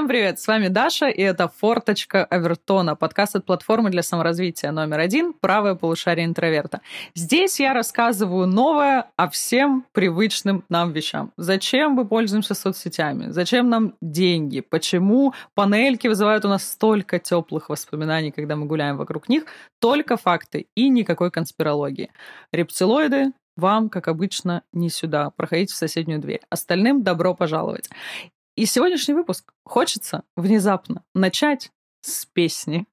Всем привет, с вами Даша, и это «Форточка Авертона», подкаст от платформы для саморазвития номер один «Правое полушарие интроверта». Здесь я рассказываю новое о всем привычным нам вещам. Зачем мы пользуемся соцсетями? Зачем нам деньги? Почему панельки вызывают у нас столько теплых воспоминаний, когда мы гуляем вокруг них? Только факты и никакой конспирологии. Рептилоиды, вам, как обычно, не сюда. Проходите в соседнюю дверь. Остальным добро пожаловать. И сегодняшний выпуск хочется внезапно начать с песни.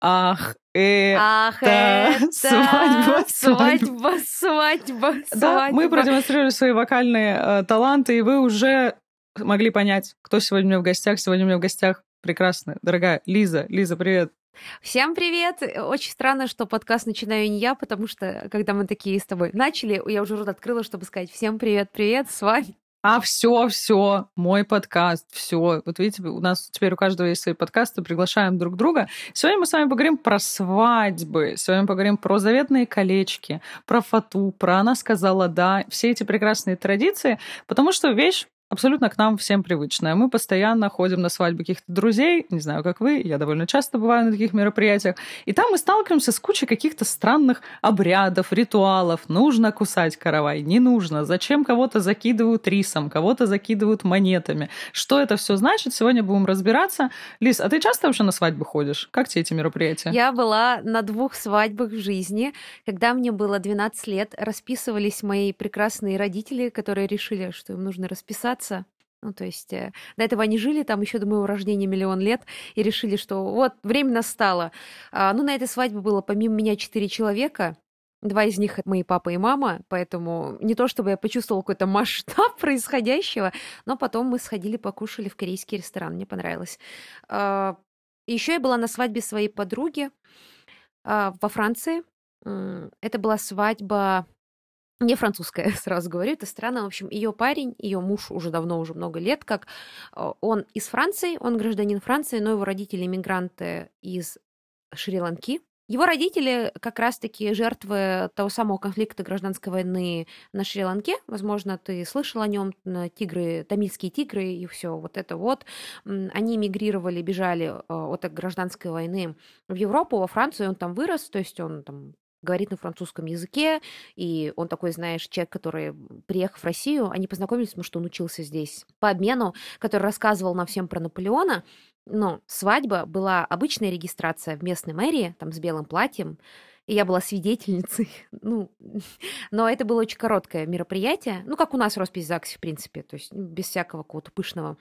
Ах, это, Ах, это свадьба, свадьба, свадьба, Да, мы свадьба. продемонстрировали свои вокальные э, таланты, и вы уже могли понять, кто сегодня у меня в гостях. Сегодня у меня в гостях прекрасная, дорогая Лиза. Лиза, привет. Всем привет! Очень странно, что подкаст начинаю не я, потому что, когда мы такие с тобой начали, я уже рот открыла, чтобы сказать всем привет-привет, с вами. А все, все, мой подкаст, все. Вот видите, у нас теперь у каждого есть свои подкасты, приглашаем друг друга. Сегодня мы с вами поговорим про свадьбы, сегодня мы поговорим про заветные колечки, про фату, про она сказала да, все эти прекрасные традиции, потому что вещь абсолютно к нам всем привычная. Мы постоянно ходим на свадьбы каких-то друзей, не знаю, как вы, я довольно часто бываю на таких мероприятиях, и там мы сталкиваемся с кучей каких-то странных обрядов, ритуалов. Нужно кусать каравай, не нужно. Зачем кого-то закидывают рисом, кого-то закидывают монетами. Что это все значит? Сегодня будем разбираться. Лиз, а ты часто вообще на свадьбы ходишь? Как тебе эти мероприятия? Я была на двух свадьбах в жизни. Когда мне было 12 лет, расписывались мои прекрасные родители, которые решили, что им нужно расписаться. Ну, то есть э, до этого они жили там еще до моего рождения миллион лет и решили, что вот время настало. А, ну, на этой свадьбе было помимо меня четыре человека. Два из них мои папа и мама, поэтому не то чтобы я почувствовала какой-то масштаб происходящего, но потом мы сходили, покушали в корейский ресторан, мне понравилось. Еще я была на свадьбе своей подруги а, во Франции. Это была свадьба не французская, сразу говорю, это странно. В общем, ее парень, ее муж уже давно, уже много лет, как э, он из Франции, он гражданин Франции, но его родители иммигранты из Шри-Ланки. Его родители как раз-таки жертвы того самого конфликта гражданской войны на Шри-Ланке. Возможно, ты слышал о нем, тигры, тамильские тигры и все вот это вот. Они мигрировали, бежали э, от гражданской войны в Европу, во Францию, он там вырос, то есть он там говорит на французском языке, и он такой, знаешь, человек, который, приехав в Россию, они познакомились, потому что он учился здесь по обмену, который рассказывал нам всем про Наполеона, но свадьба была обычная регистрация в местной мэрии, там с белым платьем, и я была свидетельницей, ну, но это было очень короткое мероприятие, ну, как у нас роспись в ЗАГСе, в принципе, то есть без всякого какого-то пышного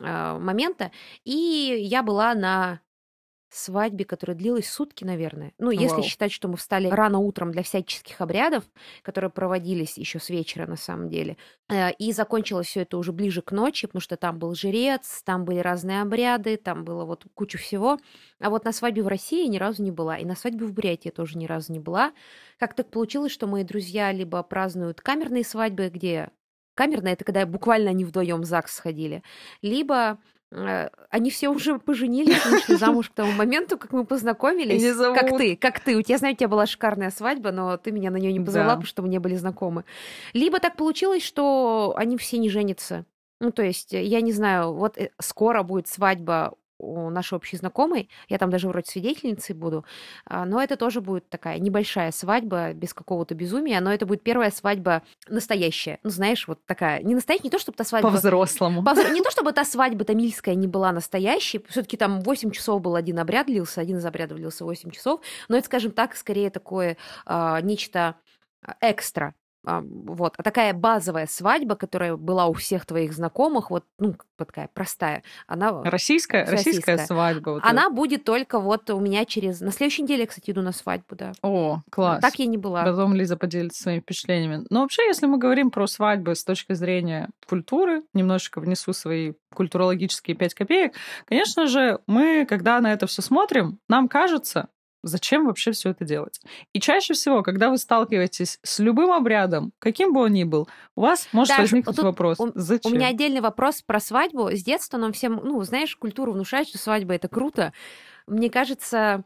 э, момента, и я была на свадьбе, которая длилась сутки, наверное. Ну, если Вау. считать, что мы встали рано утром для всяческих обрядов, которые проводились еще с вечера, на самом деле. Э, И закончилось все это уже ближе к ночи, потому что там был жрец, там были разные обряды, там было вот куча всего. А вот на свадьбе в России я ни разу не была, и на свадьбе в Бурятии тоже ни разу не была. Как так получилось, что мои друзья либо празднуют камерные свадьбы, где камерная это когда буквально они вдвоем в ЗАГС сходили, либо они все уже поженились, вышли замуж к тому моменту, как мы познакомились. не зовут. Как ты, как ты. У тебя, знаю, у тебя была шикарная свадьба, но ты меня на нее не позвала, Да. потому что мы не были знакомы. Либо так получилось, что они все не женятся. Ну, то есть, э, я не знаю, вот э, скоро будет свадьба у нашей общей знакомой, я там даже вроде свидетельницей буду, а, но это тоже будет такая небольшая свадьба без какого-то безумия, но это будет первая свадьба настоящая. Ну, знаешь, вот такая, не настоящая, не то, чтобы та свадьба... По-взрослому. По- Не то чтобы та свадьба тамильская не была настоящей, все-таки там 8 часов был один обряд длился, один из обрядов длился 8 часов, но это, скажем так, скорее такое а, нечто а, экстра. А, Вот. А такая базовая свадьба, которая была у всех твоих знакомых, вот, ну, такая простая, она, Российская, российская Российская. свадьба. вот она будет только вот у меня через... На следующей неделе, я, кстати, иду на свадьбу, да. это. О, класс. Так я не была. Потом Лиза поделится своими впечатлениями. Но вообще, если мы говорим про свадьбы с точки зрения культуры, немножечко внесу свои культурологические пять копеек, конечно же, мы, когда на это все смотрим, нам кажется, зачем вообще все это делать. И чаще всего, когда вы сталкиваетесь с любым обрядом, каким бы он ни был, у вас может Даже возникнуть вопрос, У зачем? меня отдельный вопрос про свадьбу. С детства нам всем, ну, знаешь, культуру внушает, что свадьба это круто. Мне кажется,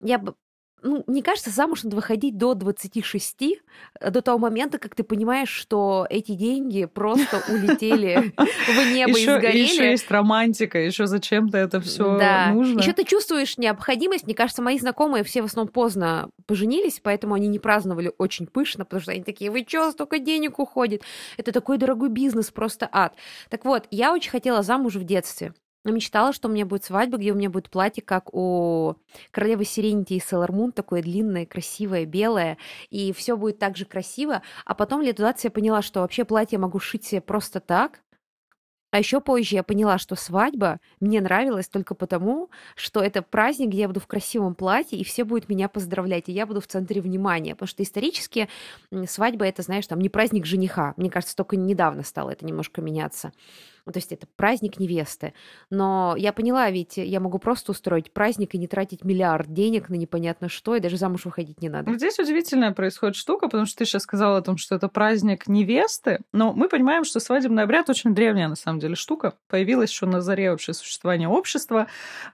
я бы ну, мне кажется, замуж надо выходить до 26, э, до того момента, как ты понимаешь, что эти деньги просто улетели в небо и сгорели. Еще есть романтика, еще зачем-то это все нужно. Еще ты чувствуешь необходимость. Мне кажется, мои знакомые все в основном поздно поженились, поэтому они не праздновали очень пышно, потому что они такие, вы что, столько денег уходит? Это такой дорогой бизнес, просто ад. Так вот, я очень хотела замуж в детстве. Мечтала, что у меня будет свадьба, где у меня будет платье, как у королевы Сиренити и Moon, такое длинное, красивое, белое, и все будет так же красиво. А потом лет 20 я поняла, что вообще платье могу шить себе просто так, а еще позже я поняла, что свадьба мне нравилась только потому, что это праздник, где я буду в красивом платье, и все будут меня поздравлять, и я буду в центре внимания. Потому что исторически свадьба это, знаешь, там не праздник жениха. Мне кажется, только недавно стало это немножко меняться. Ну, то есть это праздник невесты. Но я поняла, ведь я могу просто устроить праздник и не тратить миллиард денег на непонятно что, и даже замуж выходить не надо. Здесь удивительная происходит штука, потому что ты сейчас сказала о том, что это праздник невесты, но мы понимаем, что свадебный обряд очень древняя, на самом деле, штука. Появилась еще на заре вообще существования общества.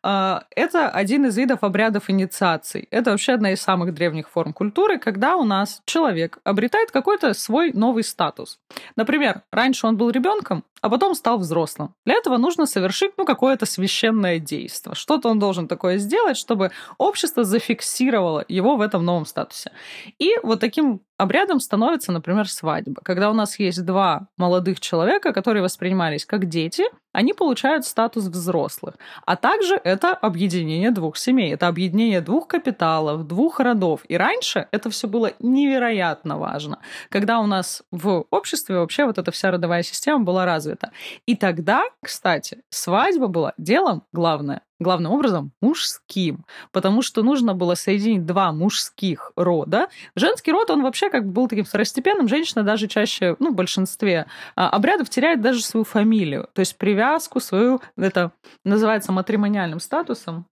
А, это один из видов обрядов инициаций. Это вообще одна из самых древних форм культуры, когда у нас человек обретает какой-то свой новый статус. Например, раньше он был ребенком, а потом стал взрослым. Для этого нужно совершить ну, какое-то священное действие. Что-то он должен такое сделать, чтобы общество зафиксировало его в этом новом статусе. И вот таким обрядом становится, например, свадьба. Когда у нас есть два молодых человека, которые воспринимались как дети, они получают статус взрослых. А также это объединение двух семей, это объединение двух капиталов, двух родов. И раньше это все было невероятно важно, когда у нас в обществе вообще вот эта вся родовая система была развита. И тогда, кстати, свадьба была делом главное главным образом мужским, потому что нужно было соединить два мужских рода. Женский род, он вообще как бы был таким второстепенным. Женщина даже чаще, ну, в большинстве а, обрядов теряет даже свою фамилию, то есть привязку свою, это называется матримониальным статусом,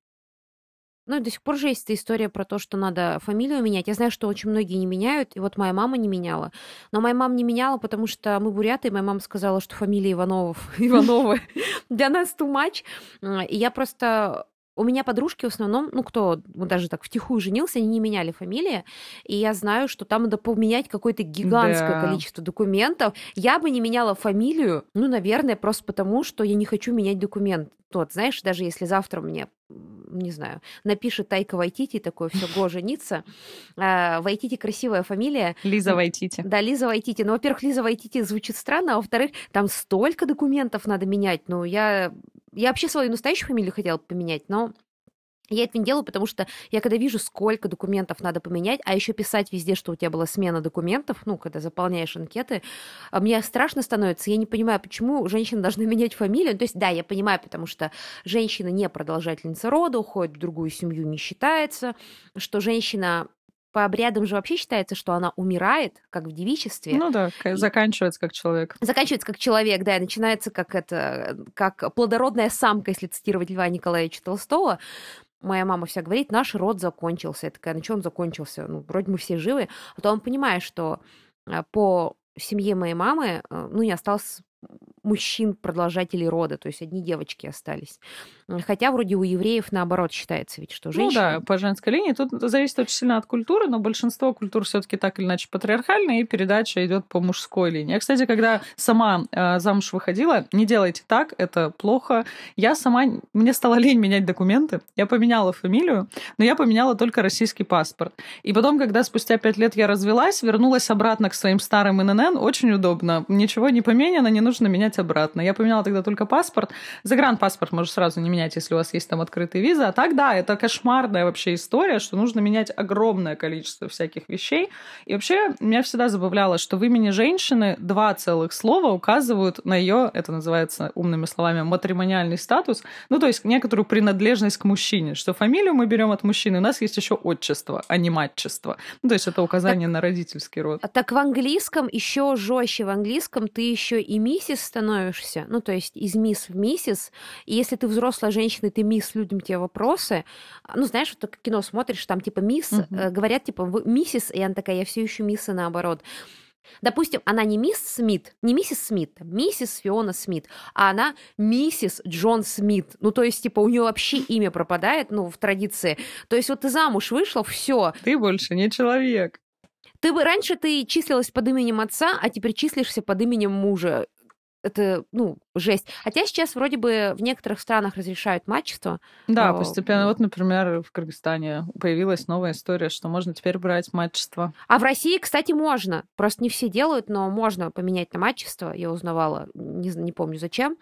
ну, и до сих пор же есть эта история про то, что надо фамилию менять. Я знаю, что очень многие не меняют, и вот моя мама не меняла. Но моя мама не меняла, потому что мы буряты, и моя мама сказала, что фамилия Ивановов, Ивановы для нас too much. И я просто у меня подружки в основном, ну, кто вот даже так втихую женился, они не меняли фамилии, и я знаю, что там надо поменять какое-то гигантское да. количество документов. Я бы не меняла фамилию, ну, наверное, просто потому, что я не хочу менять документ. Тот, знаешь, даже если завтра мне, не знаю, напишет Тайка Вайтити, такое все го жениться. А, Вайтити красивая фамилия. Лиза Вайтити. Да, Лиза Вайтити. Ну, во-первых, Лиза Вайтити звучит странно, а во-вторых, там столько документов надо менять. Ну, я я вообще свою настоящую фамилию хотела поменять, но я это не делаю, потому что я когда вижу, сколько документов надо поменять, а еще писать везде, что у тебя была смена документов, ну, когда заполняешь анкеты, а, мне страшно становится. Я не понимаю, почему женщины должны менять фамилию. То есть, да, я понимаю, потому что женщина не продолжательница рода, уходит в другую семью, не считается, что женщина по обрядам же вообще считается, что она умирает, как в девичестве. Ну да, заканчивается как человек. Заканчивается как человек, да, и начинается как это, как плодородная самка, если цитировать Льва Николаевича Толстого. Моя мама вся говорит, наш род закончился. Я такая, ну что он закончился? Ну, вроде мы все живы. А то он понимает, что а, по семье моей мамы, э, ну, не осталось мужчин-продолжателей рода, то есть одни девочки остались. Хотя вроде у евреев наоборот считается ведь, что женщина... Ну да, по женской линии. Тут зависит очень сильно от культуры, но большинство культур все таки так или иначе патриархальные, и передача идет по мужской линии. Я, кстати, когда сама э, замуж выходила, не делайте так, это плохо. Я сама... Мне стало лень менять документы. Я поменяла фамилию, но я поменяла только российский паспорт. И потом, когда спустя пять лет я развелась, вернулась обратно к своим старым ИНН, очень удобно. Ничего не поменяно, не нужно менять обратно. Я поменяла тогда только паспорт. Загранпаспорт можно сразу не менять, если у вас есть там открытые визы. А так, да, это кошмарная вообще история, что нужно менять огромное количество всяких вещей. И вообще меня всегда забавляло, что в имени женщины два целых слова указывают на ее, это называется умными словами, матримониальный статус, ну, то есть некоторую принадлежность к мужчине, что фамилию мы берем от мужчины, у нас есть еще отчество, а не матчество. Ну, то есть это указание так, на родительский род. Так в английском еще жестче. В английском ты еще и миссис становишься, ну, то есть из мисс в миссис, и если ты взрослая женщина, и ты мисс, людям тебе вопросы, ну, знаешь, вот так кино смотришь, там, типа, мисс, uh-huh. говорят, типа, миссис, и она такая, я все еще мисс, и наоборот. Допустим, она не мисс Смит, не миссис Смит, миссис Фиона Смит, а она миссис Джон Смит. Ну, то есть, типа, у нее вообще имя пропадает, ну, в традиции. То есть, вот ты замуж вышла, все. Ты больше не человек. Ты бы раньше ты числилась под именем отца, а теперь числишься под именем мужа это, ну, жесть. Хотя сейчас вроде бы в некоторых странах разрешают мачество. Да, постепенно. Вот, например, в Кыргызстане появилась новая история, что можно теперь брать мачество. А в России, кстати, можно. Просто не все делают, но можно поменять на мачество. Я узнавала, не, не помню зачем.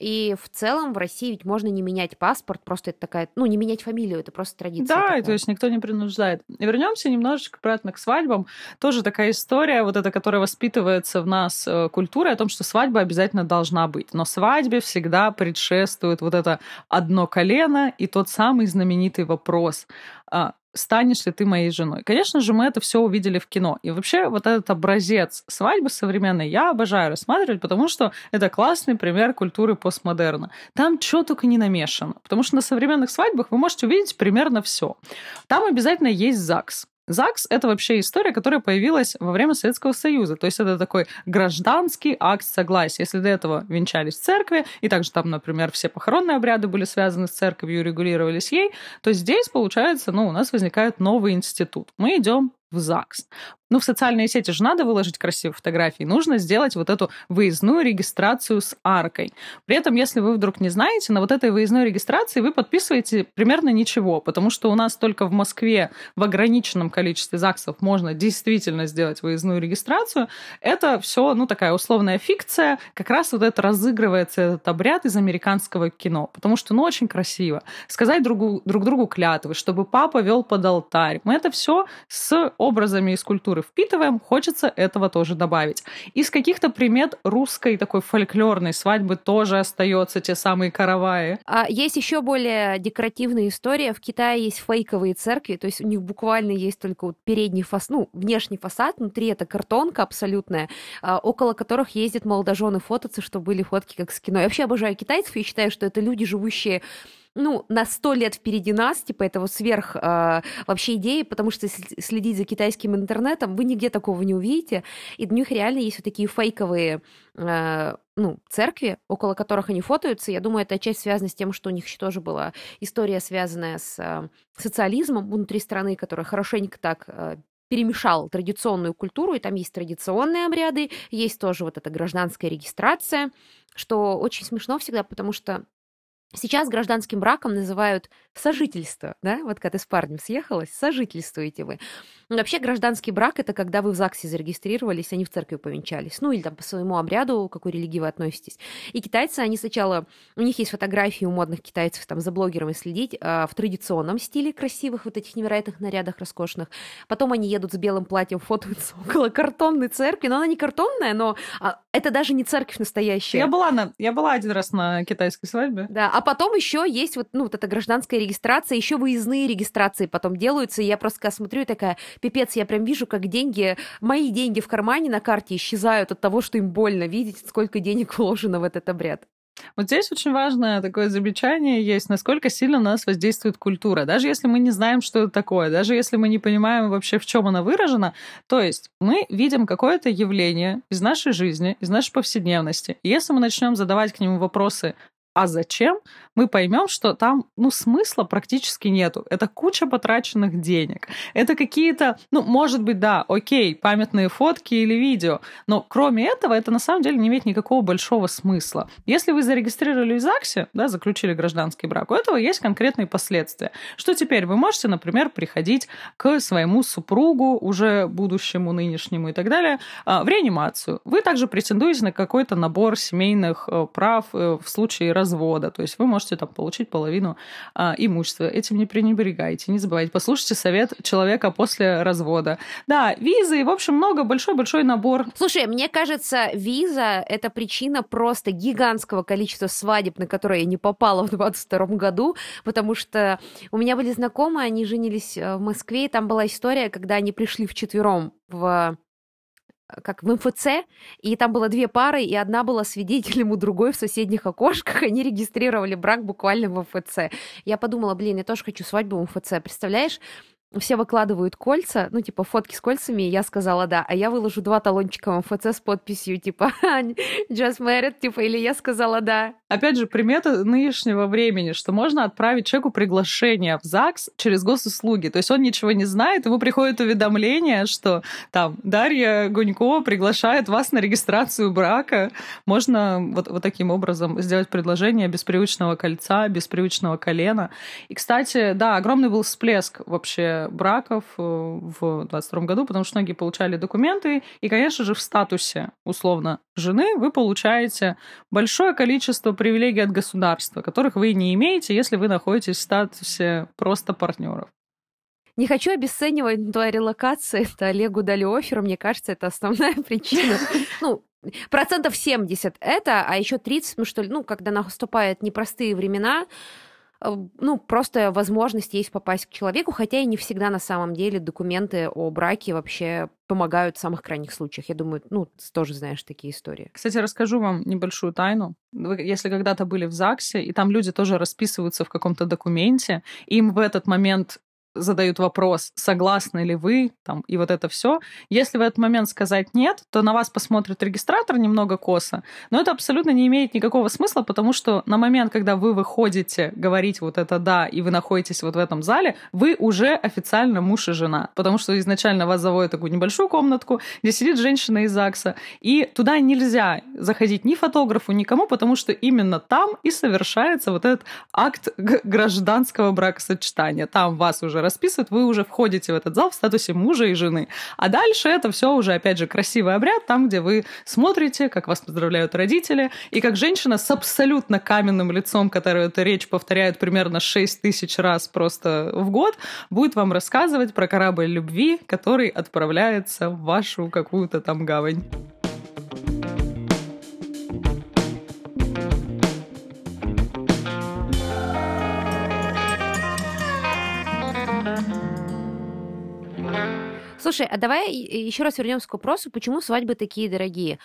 И в целом в России ведь можно не менять паспорт, просто это такая, ну, не менять фамилию, это просто традиция. Да, такая. то есть никто не принуждает. И вернемся немножечко обратно к свадьбам. Тоже такая история, вот эта, которая воспитывается в нас э, культурой, о том, что свадьба обязательно должна быть. Но свадьбе всегда предшествует вот это одно колено и тот самый знаменитый вопрос а, станешь ли ты моей женой. Конечно же, мы это все увидели в кино. И вообще вот этот образец свадьбы современной я обожаю рассматривать, потому что это классный пример культуры постмодерна. Там что только не намешано. Потому что на современных свадьбах вы можете увидеть примерно все. Там обязательно есть ЗАГС. ЗАГС — это вообще история, которая появилась во время Советского Союза. То есть это такой гражданский акт согласия. Если до этого венчались в церкви, и также там, например, все похоронные обряды были связаны с церковью и регулировались ей, то здесь, получается, ну, у нас возникает новый институт. Мы идем в ЗАГС. Ну, в социальные сети же надо выложить красивые фотографии. Нужно сделать вот эту выездную регистрацию с аркой. При этом, если вы вдруг не знаете, на вот этой выездной регистрации вы подписываете примерно ничего, потому что у нас только в Москве в ограниченном количестве ЗАГСов можно действительно сделать выездную регистрацию. Это все, ну, такая условная фикция. Как раз вот это разыгрывается этот обряд из американского кино, потому что, ну, очень красиво. Сказать другу, друг другу клятвы, чтобы папа вел под алтарь. Мы это все с образами из культуры впитываем, хочется этого тоже добавить. Из каких-то примет русской такой фольклорной свадьбы тоже остается те самые караваи. А есть еще более декоративная история. В Китае есть фейковые церкви, то есть у них буквально есть только вот передний фасад, ну, внешний фасад, внутри это картонка абсолютная, а, около которых ездят молодожены фототься, чтобы были фотки как с кино. Я вообще обожаю китайцев и считаю, что это люди, живущие ну, на сто лет впереди нас, типа, это вот сверх э, вообще идеи, потому что следить за китайским интернетом вы нигде такого не увидите, и у них реально есть вот такие фейковые э, ну, церкви, около которых они фотаются. Я думаю, это часть связана с тем, что у них еще тоже была история, связанная с э, социализмом внутри страны, которая хорошенько так э, перемешал традиционную культуру, и там есть традиционные обряды, есть тоже вот эта гражданская регистрация, что очень смешно всегда, потому что Сейчас гражданским браком называют сожительство, да, вот когда ты с парнем съехалась, сожительствуете вы. Ну, вообще гражданский брак – это когда вы в ЗАГСе зарегистрировались, они в церкви повенчались, ну или там по своему обряду, к какой религии вы относитесь. И китайцы, они сначала, у них есть фотографии у модных китайцев, там за блогерами следить, а, в традиционном стиле красивых, вот этих невероятных нарядах роскошных. Потом они едут с белым платьем, фотаются около картонной церкви, но она не картонная, но а, это даже не церковь настоящая. Я была, на, я была один раз на китайской свадьбе. Да, а потом еще есть вот, ну, вот эта гражданская регистрация, еще выездные регистрации потом делаются, и я просто смотрю такая, пипец, я прям вижу, как деньги, мои деньги в кармане на карте исчезают от того, что им больно видеть, сколько денег вложено в этот обряд. Вот здесь очень важное такое замечание есть, насколько сильно на нас воздействует культура. Даже если мы не знаем, что это такое, даже если мы не понимаем вообще, в чем она выражена, то есть мы видим какое-то явление из нашей жизни, из нашей повседневности. И если мы начнем задавать к нему вопросы, а зачем, мы поймем, что там, ну, смысла практически нету. Это куча потраченных денег. Это какие-то, ну, может быть, да, окей, памятные фотки или видео, но кроме этого это на самом деле не имеет никакого большого смысла. Если вы зарегистрировали в ЗАГСе, да, заключили гражданский брак, у этого есть конкретные последствия. Что теперь? Вы можете, например, приходить к своему супругу, уже будущему, нынешнему и так далее, а, в реанимацию. Вы также претендуете на какой-то набор семейных э, прав э, в случае развода. То есть вы можете там получить половину а, имущества. Этим не пренебрегайте, не забывайте. Послушайте совет человека после развода. Да, визы, в общем, много, большой-большой набор. Слушай, мне кажется, виза — это причина просто гигантского количества свадеб, на которые я не попала в 22 году, потому что у меня были знакомые, они женились э, в Москве, и там была история, когда они пришли вчетвером в как в МФЦ, и там было две пары, и одна была свидетелем у другой в соседних окошках, они регистрировали брак буквально в МФЦ. Я подумала, блин, я тоже хочу свадьбу в МФЦ, представляешь? все выкладывают кольца, ну, типа, фотки с кольцами, я сказала да, а я выложу два талончика в МФЦ с подписью, типа, just married, типа, или я сказала да. Опять же, примета нынешнего времени, что можно отправить человеку приглашение в ЗАГС через госуслуги, то есть он ничего не знает, ему приходит уведомление, что там Дарья Гунькова приглашает вас на регистрацию брака, можно вот, вот таким образом сделать предложение без привычного кольца, без привычного колена. И, кстати, да, огромный был всплеск вообще браков э, в 22 году, потому что многие получали документы, и, конечно же, в статусе, условно, жены вы получаете большое количество привилегий от государства, которых вы не имеете, если вы находитесь в статусе просто партнеров. Не хочу обесценивать твою релокацию. Это Олегу дали офер, мне кажется, это основная причина. Ну, процентов 70 это, а еще 30, ну что, ну, когда наступают непростые времена, ну, просто возможность есть попасть к человеку, хотя и не всегда на самом деле документы о браке вообще помогают в самых крайних случаях. Я думаю, ну, ты тоже знаешь такие истории. Кстати, расскажу вам небольшую тайну. Вы, если когда-то были в ЗАГСе, и там люди тоже расписываются в каком-то документе, им в этот момент задают вопрос, согласны ли вы, там, и вот это все. Если в этот момент сказать нет, то на вас посмотрит регистратор немного косо, но это абсолютно не имеет никакого смысла, потому что на момент, когда вы выходите говорить вот это да, и вы находитесь вот в этом зале, вы уже официально муж и жена, потому что изначально вас заводят такую небольшую комнатку, где сидит женщина из ЗАГСа, и туда нельзя заходить ни фотографу, никому, потому что именно там и совершается вот этот акт гражданского бракосочетания. Там вас уже расписывают, вы уже входите в этот зал в статусе мужа и жены. А дальше это все уже, опять же, красивый обряд, там, где вы смотрите, как вас поздравляют родители, и как женщина с абсолютно каменным лицом, которую эту речь повторяет примерно 6 тысяч раз просто в год, будет вам рассказывать про корабль любви, который отправляется в вашу какую-то там гавань. Слушай, а давай еще раз вернемся к вопросу, почему свадьбы такие дорогие?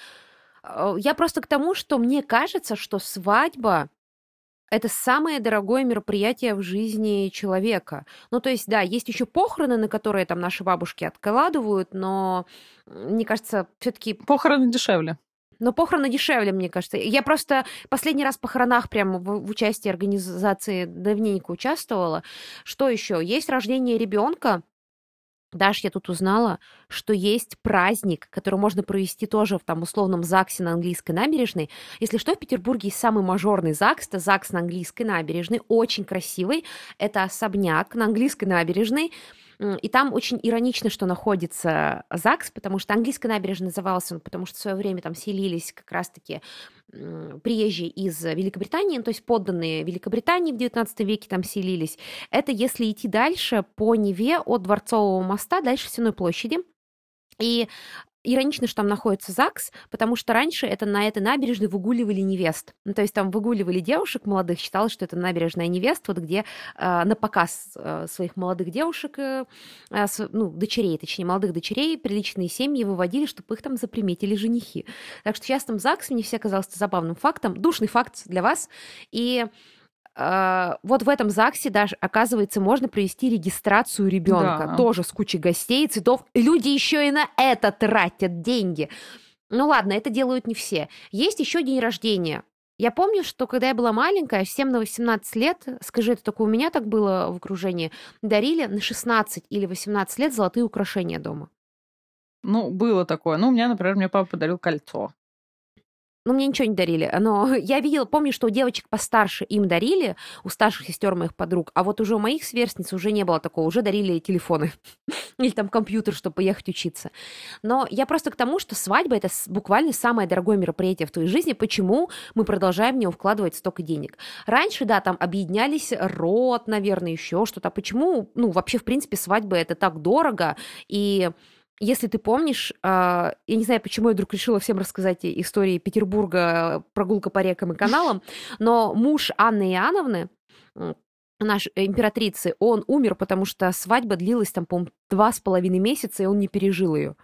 Э, я просто к тому, что мне кажется, что свадьба это самое дорогое мероприятие в жизни человека. Ну, то есть, да, есть еще похороны, на которые там наши бабушки откладывают, но мне кажется, все-таки... Похороны дешевле. Но похороны дешевле, мне кажется. Я просто последний раз в похоронах прямо в, в участии организации давненько участвовала. Что еще? Есть рождение ребенка, Даш, я тут узнала, что есть праздник, который можно провести тоже в там условном ЗАГСе на английской набережной. Если что, в Петербурге есть самый мажорный ЗАГС, это ЗАГС на английской набережной, очень красивый. Это особняк на английской набережной, и там очень иронично, что находится ЗАГС, потому что английская набережная назывался он, потому что в свое время там селились как раз-таки приезжие из Великобритании, то есть подданные Великобритании в XIX веке там селились. Это если идти дальше по Неве от Дворцового моста, дальше Сенной площади. И Иронично, что там находится ЗАГС, потому что раньше это на этой набережной выгуливали невест. Ну, то есть там выгуливали девушек молодых, считалось, что это набережная невест, вот где э, на показ э, своих молодых девушек, э, э, ну, дочерей, точнее, молодых дочерей, приличные семьи выводили, чтобы их там заприметили женихи. Так что сейчас там ЗАГС мне все казалось забавным фактом, душный факт для вас. И вот в этом ЗАГСе даже, оказывается, можно провести регистрацию ребенка. Да. Тоже с кучей гостей, цветов. Люди еще и на это тратят деньги. Ну ладно, это делают не все. Есть еще день рождения. Я помню, что когда я была маленькая, всем на 18 лет, скажи, это только у меня так было в окружении, дарили на 16 или 18 лет золотые украшения дома. Ну, было такое. Ну, у меня, например, мне папа подарил кольцо. Ну, мне ничего не дарили. Но я видела, помню, что у девочек постарше им дарили, у старших сестер моих подруг, а вот уже у моих сверстниц уже не было такого, уже дарили телефоны или там компьютер, чтобы поехать учиться. Но я просто к тому, что свадьба — это буквально самое дорогое мероприятие в твоей жизни. Почему мы продолжаем в него вкладывать столько денег? Раньше, да, там объединялись род, наверное, еще что-то. Почему, ну, вообще, в принципе, свадьба — это так дорого, и если ты помнишь, а, я не знаю, почему я вдруг решила всем рассказать истории Петербурга, прогулка по рекам и каналам, но муж Анны Иоанновны, нашей императрицы, он умер, потому что свадьба длилась там, по-моему, два с половиной месяца, и он не пережил ее.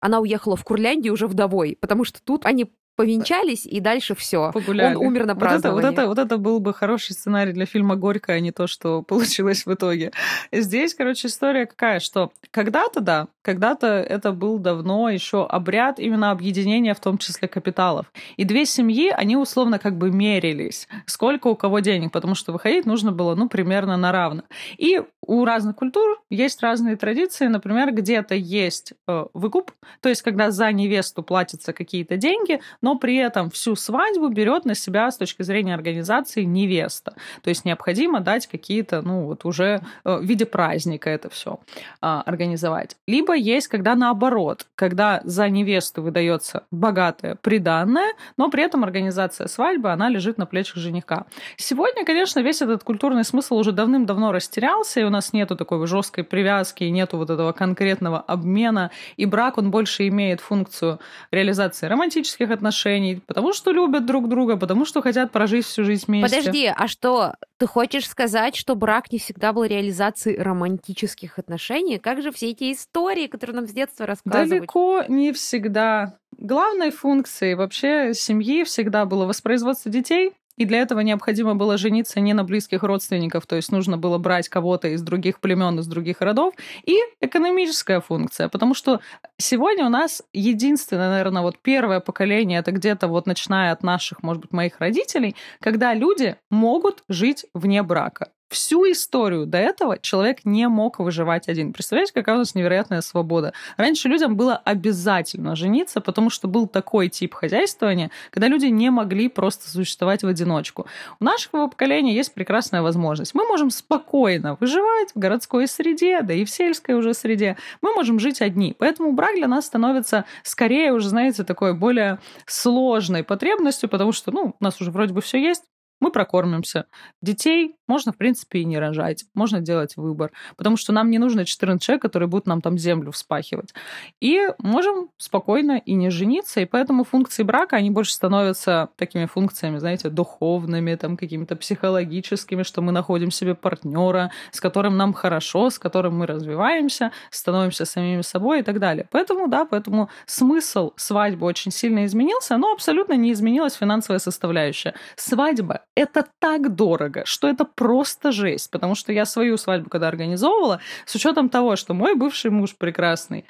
Она уехала в Курляндию уже вдовой, потому что тут они повенчались, и дальше все. Погуляли. Он умер на праздновании. Вот это, вот, это, вот это был бы хороший сценарий для фильма «Горько», а не то, что получилось в итоге. Здесь, короче, история какая, что когда-то, да, когда-то это был давно еще обряд именно объединения, в том числе капиталов. И две семьи, они условно как бы мерились, сколько у кого денег, потому что выходить нужно было, ну, примерно на равно. И у разных культур есть разные традиции. Например, где-то есть э, выкуп, то есть когда за невесту платятся какие-то деньги, но при этом всю свадьбу берет на себя с точки зрения организации невеста. То есть необходимо дать какие-то, ну вот уже э, в виде праздника это все а, организовать. Либо есть, когда наоборот, когда за невесту выдается богатое приданное, но при этом организация свадьбы, она лежит на плечах жениха. Сегодня, конечно, весь этот культурный смысл уже давным-давно растерялся, и у нас нету такой жесткой привязки, нету вот этого конкретного обмена, и брак, он больше имеет функцию реализации романтических отношений, потому что любят друг друга, потому что хотят прожить всю жизнь вместе. Подожди, а что, ты хочешь сказать, что брак не всегда был реализацией романтических отношений? Как же все эти истории, которые нам с детства рассказывают? Далеко не всегда. Главной функцией вообще семьи всегда было воспроизводство детей, и для этого необходимо было жениться не на близких родственников, то есть нужно было брать кого-то из других племен, из других родов, и экономическая функция, потому что сегодня у нас единственное, наверное, вот первое поколение, это где-то вот начиная от наших, может быть, моих родителей, когда люди могут жить вне брака всю историю до этого человек не мог выживать один. Представляете, какая у нас невероятная свобода. Раньше людям было обязательно жениться, потому что был такой тип хозяйствования, когда люди не могли просто существовать в одиночку. У нашего поколения есть прекрасная возможность. Мы можем спокойно выживать в городской среде, да и в сельской уже среде. Мы можем жить одни. Поэтому брак для нас становится скорее уже, знаете, такой более сложной потребностью, потому что, ну, у нас уже вроде бы все есть, мы прокормимся. Детей можно, в принципе, и не рожать. Можно делать выбор. Потому что нам не нужно 14 человек, которые будут нам там землю вспахивать. И можем спокойно и не жениться. И поэтому функции брака, они больше становятся такими функциями, знаете, духовными, там, какими-то психологическими, что мы находим себе партнера, с которым нам хорошо, с которым мы развиваемся, становимся самими собой и так далее. Поэтому, да, поэтому смысл свадьбы очень сильно изменился, но абсолютно не изменилась финансовая составляющая. Свадьба это так дорого, что это просто жесть. Потому что я свою свадьбу, когда организовывала, с учетом того, что мой бывший муж прекрасный,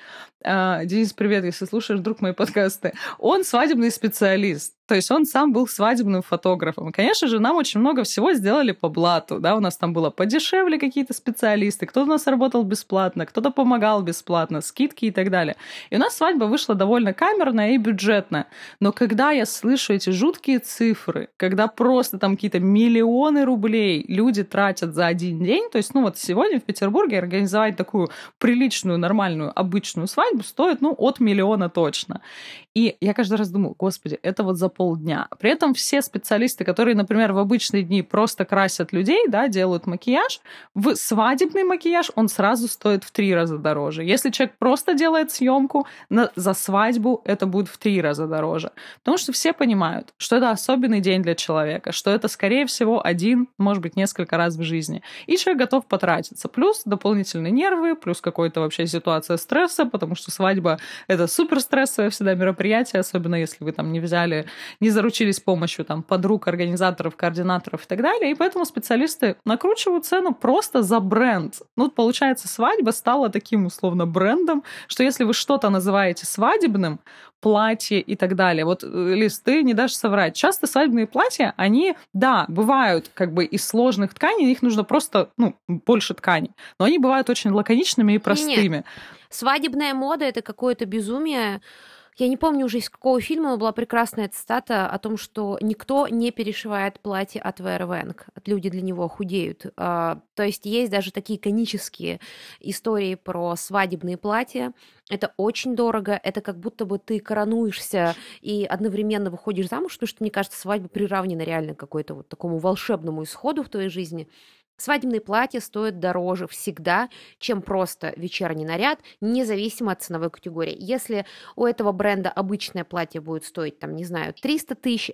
а, Денис, привет, если слушаешь вдруг мои подкасты, он свадебный специалист. То есть он сам был свадебным фотографом. И, конечно же, нам очень много всего сделали по блату. Да? У нас там было подешевле какие-то специалисты, кто-то у нас работал бесплатно, кто-то помогал бесплатно, скидки и так далее. И у нас свадьба вышла довольно камерная и бюджетная. Но когда я слышу эти жуткие цифры, когда просто там какие-то миллионы рублей люди тратят за один день, то есть, ну вот сегодня в Петербурге организовать такую приличную, нормальную, обычную свадьбу стоит, ну, от миллиона точно. И я каждый раз думаю, господи, это вот за полдня. При этом все специалисты, которые, например, в обычные дни просто красят людей, да, делают макияж, в свадебный макияж он сразу стоит в три раза дороже. Если человек просто делает съемку на, за свадьбу, это будет в три раза дороже. Потому что все понимают, что это особенный день для человека, что это, скорее всего, один, может быть, несколько раз в жизни. И человек готов потратиться. Плюс дополнительные нервы, плюс какая-то вообще ситуация стресса, потому что свадьба — это супер стрессовое всегда мероприятие, мероприятия, особенно если вы там не взяли, не заручились помощью там подруг, организаторов, координаторов и так далее. И поэтому специалисты накручивают цену просто за бренд. Ну, получается, свадьба стала таким условно брендом, что если вы что-то называете свадебным, платье и так далее. Вот, э, Лиз, ты не дашь соврать. Часто свадебные платья, они, да, бывают как бы из сложных тканей, их нужно просто, ну, больше тканей. Но они бывают очень лаконичными и простыми. Нет. Свадебная мода — это какое-то безумие, я не помню уже из какого фильма, но была прекрасная цитата о том, что никто не перешивает платье от Вервенг. Люди для него худеют. А, то есть есть даже такие конические истории про свадебные платья. Это очень дорого. Это как будто бы ты коронуешься и одновременно выходишь замуж, потому что, мне кажется, свадьба приравнена реально какой-то вот такому волшебному исходу в твоей жизни. Свадебные платья стоят дороже всегда, чем просто вечерний наряд, независимо от ценовой категории. Если у этого бренда обычное платье будет стоить, там, не знаю, 300 тысяч,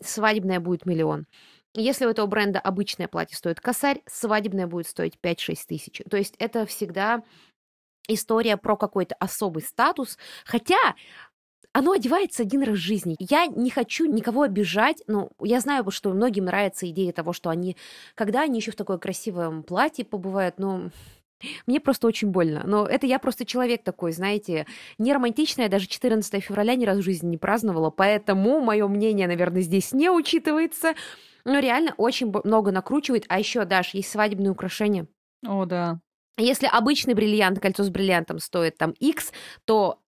свадебное будет миллион. Если у этого бренда обычное платье стоит косарь, свадебное будет стоить 5-6 тысяч. То есть это всегда история про какой-то особый статус. Хотя оно одевается один раз в жизни. Я не хочу никого обижать, но я знаю, что многим нравится идея того, что они, когда они еще в такое красивом платье побывают, ну, мне просто очень больно. Но это я просто человек такой, знаете, не романтичная, даже 14 февраля ни разу в жизни не праздновала, поэтому мое мнение, наверное, здесь не учитывается. Но реально очень много накручивает. А еще, Даш, есть свадебные украшения. О, да. Если обычный бриллиант, кольцо с бриллиантом стоит там X, то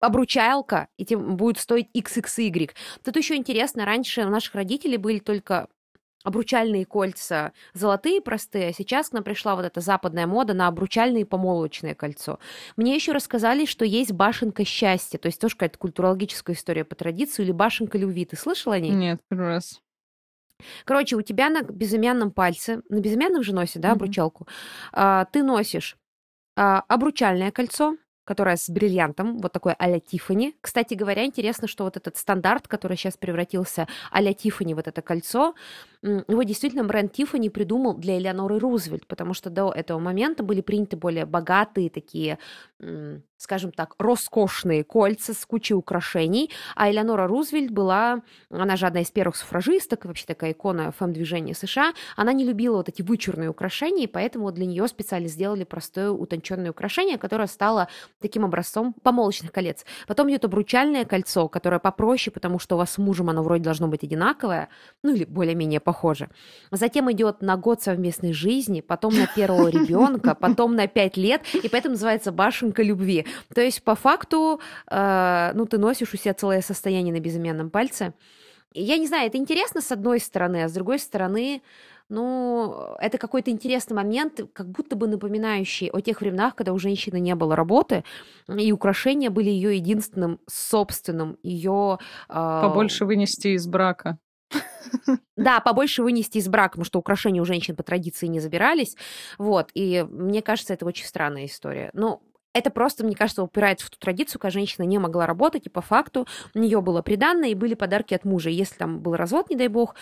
обручалка, и тем будет стоить XXY. Тут еще интересно, раньше у наших родителей были только обручальные кольца золотые простые, а сейчас к нам пришла вот эта западная мода на обручальное и помолвочное кольцо. Мне еще рассказали, что есть башенка счастья, то есть тоже какая-то культурологическая история по традиции, или башенка любви. Ты слышала о ней? Нет, первый раз. Короче, у тебя на безымянном пальце, на безымянном же носит, да, обручалку, mm-hmm. а, ты носишь а, обручальное кольцо, которая с бриллиантом, вот такой а-ля Тиффани. Кстати говоря, интересно, что вот этот стандарт, который сейчас превратился а-ля Тиффани, вот это кольцо, его действительно бренд Тиффани придумал для Элеоноры Рузвельт, потому что до этого момента были приняты более богатые такие, скажем так, роскошные кольца с кучей украшений, а Элеонора Рузвельт была, она же одна из первых суфражисток, вообще такая икона фэм-движения США, она не любила вот эти вычурные украшения, и поэтому для нее специально сделали простое утонченное украшение, которое стало таким образцом помолочных колец. Потом идет обручальное кольцо, которое попроще, потому что у вас с мужем оно вроде должно быть одинаковое, ну или более-менее похоже. Затем идет на год совместной жизни, потом на первого ребенка, потом на пять лет, и поэтому называется башенка любви. То есть по факту, э, ну ты носишь у себя целое состояние на безымянном пальце. Я не знаю, это интересно с одной стороны, а с другой стороны, ну, это какой-то интересный момент, как будто бы напоминающий о тех временах, когда у женщины не было работы, и украшения были ее единственным собственным, ее... Э... Побольше вынести из брака. Да, побольше вынести из брака, потому что украшения у женщин по традиции не забирались. Вот, и мне кажется, это очень странная история. Но это просто, мне кажется, упирается в ту традицию, когда женщина не могла работать, и по факту у нее было приданное, и были подарки от мужа. Если там был развод, не дай бог,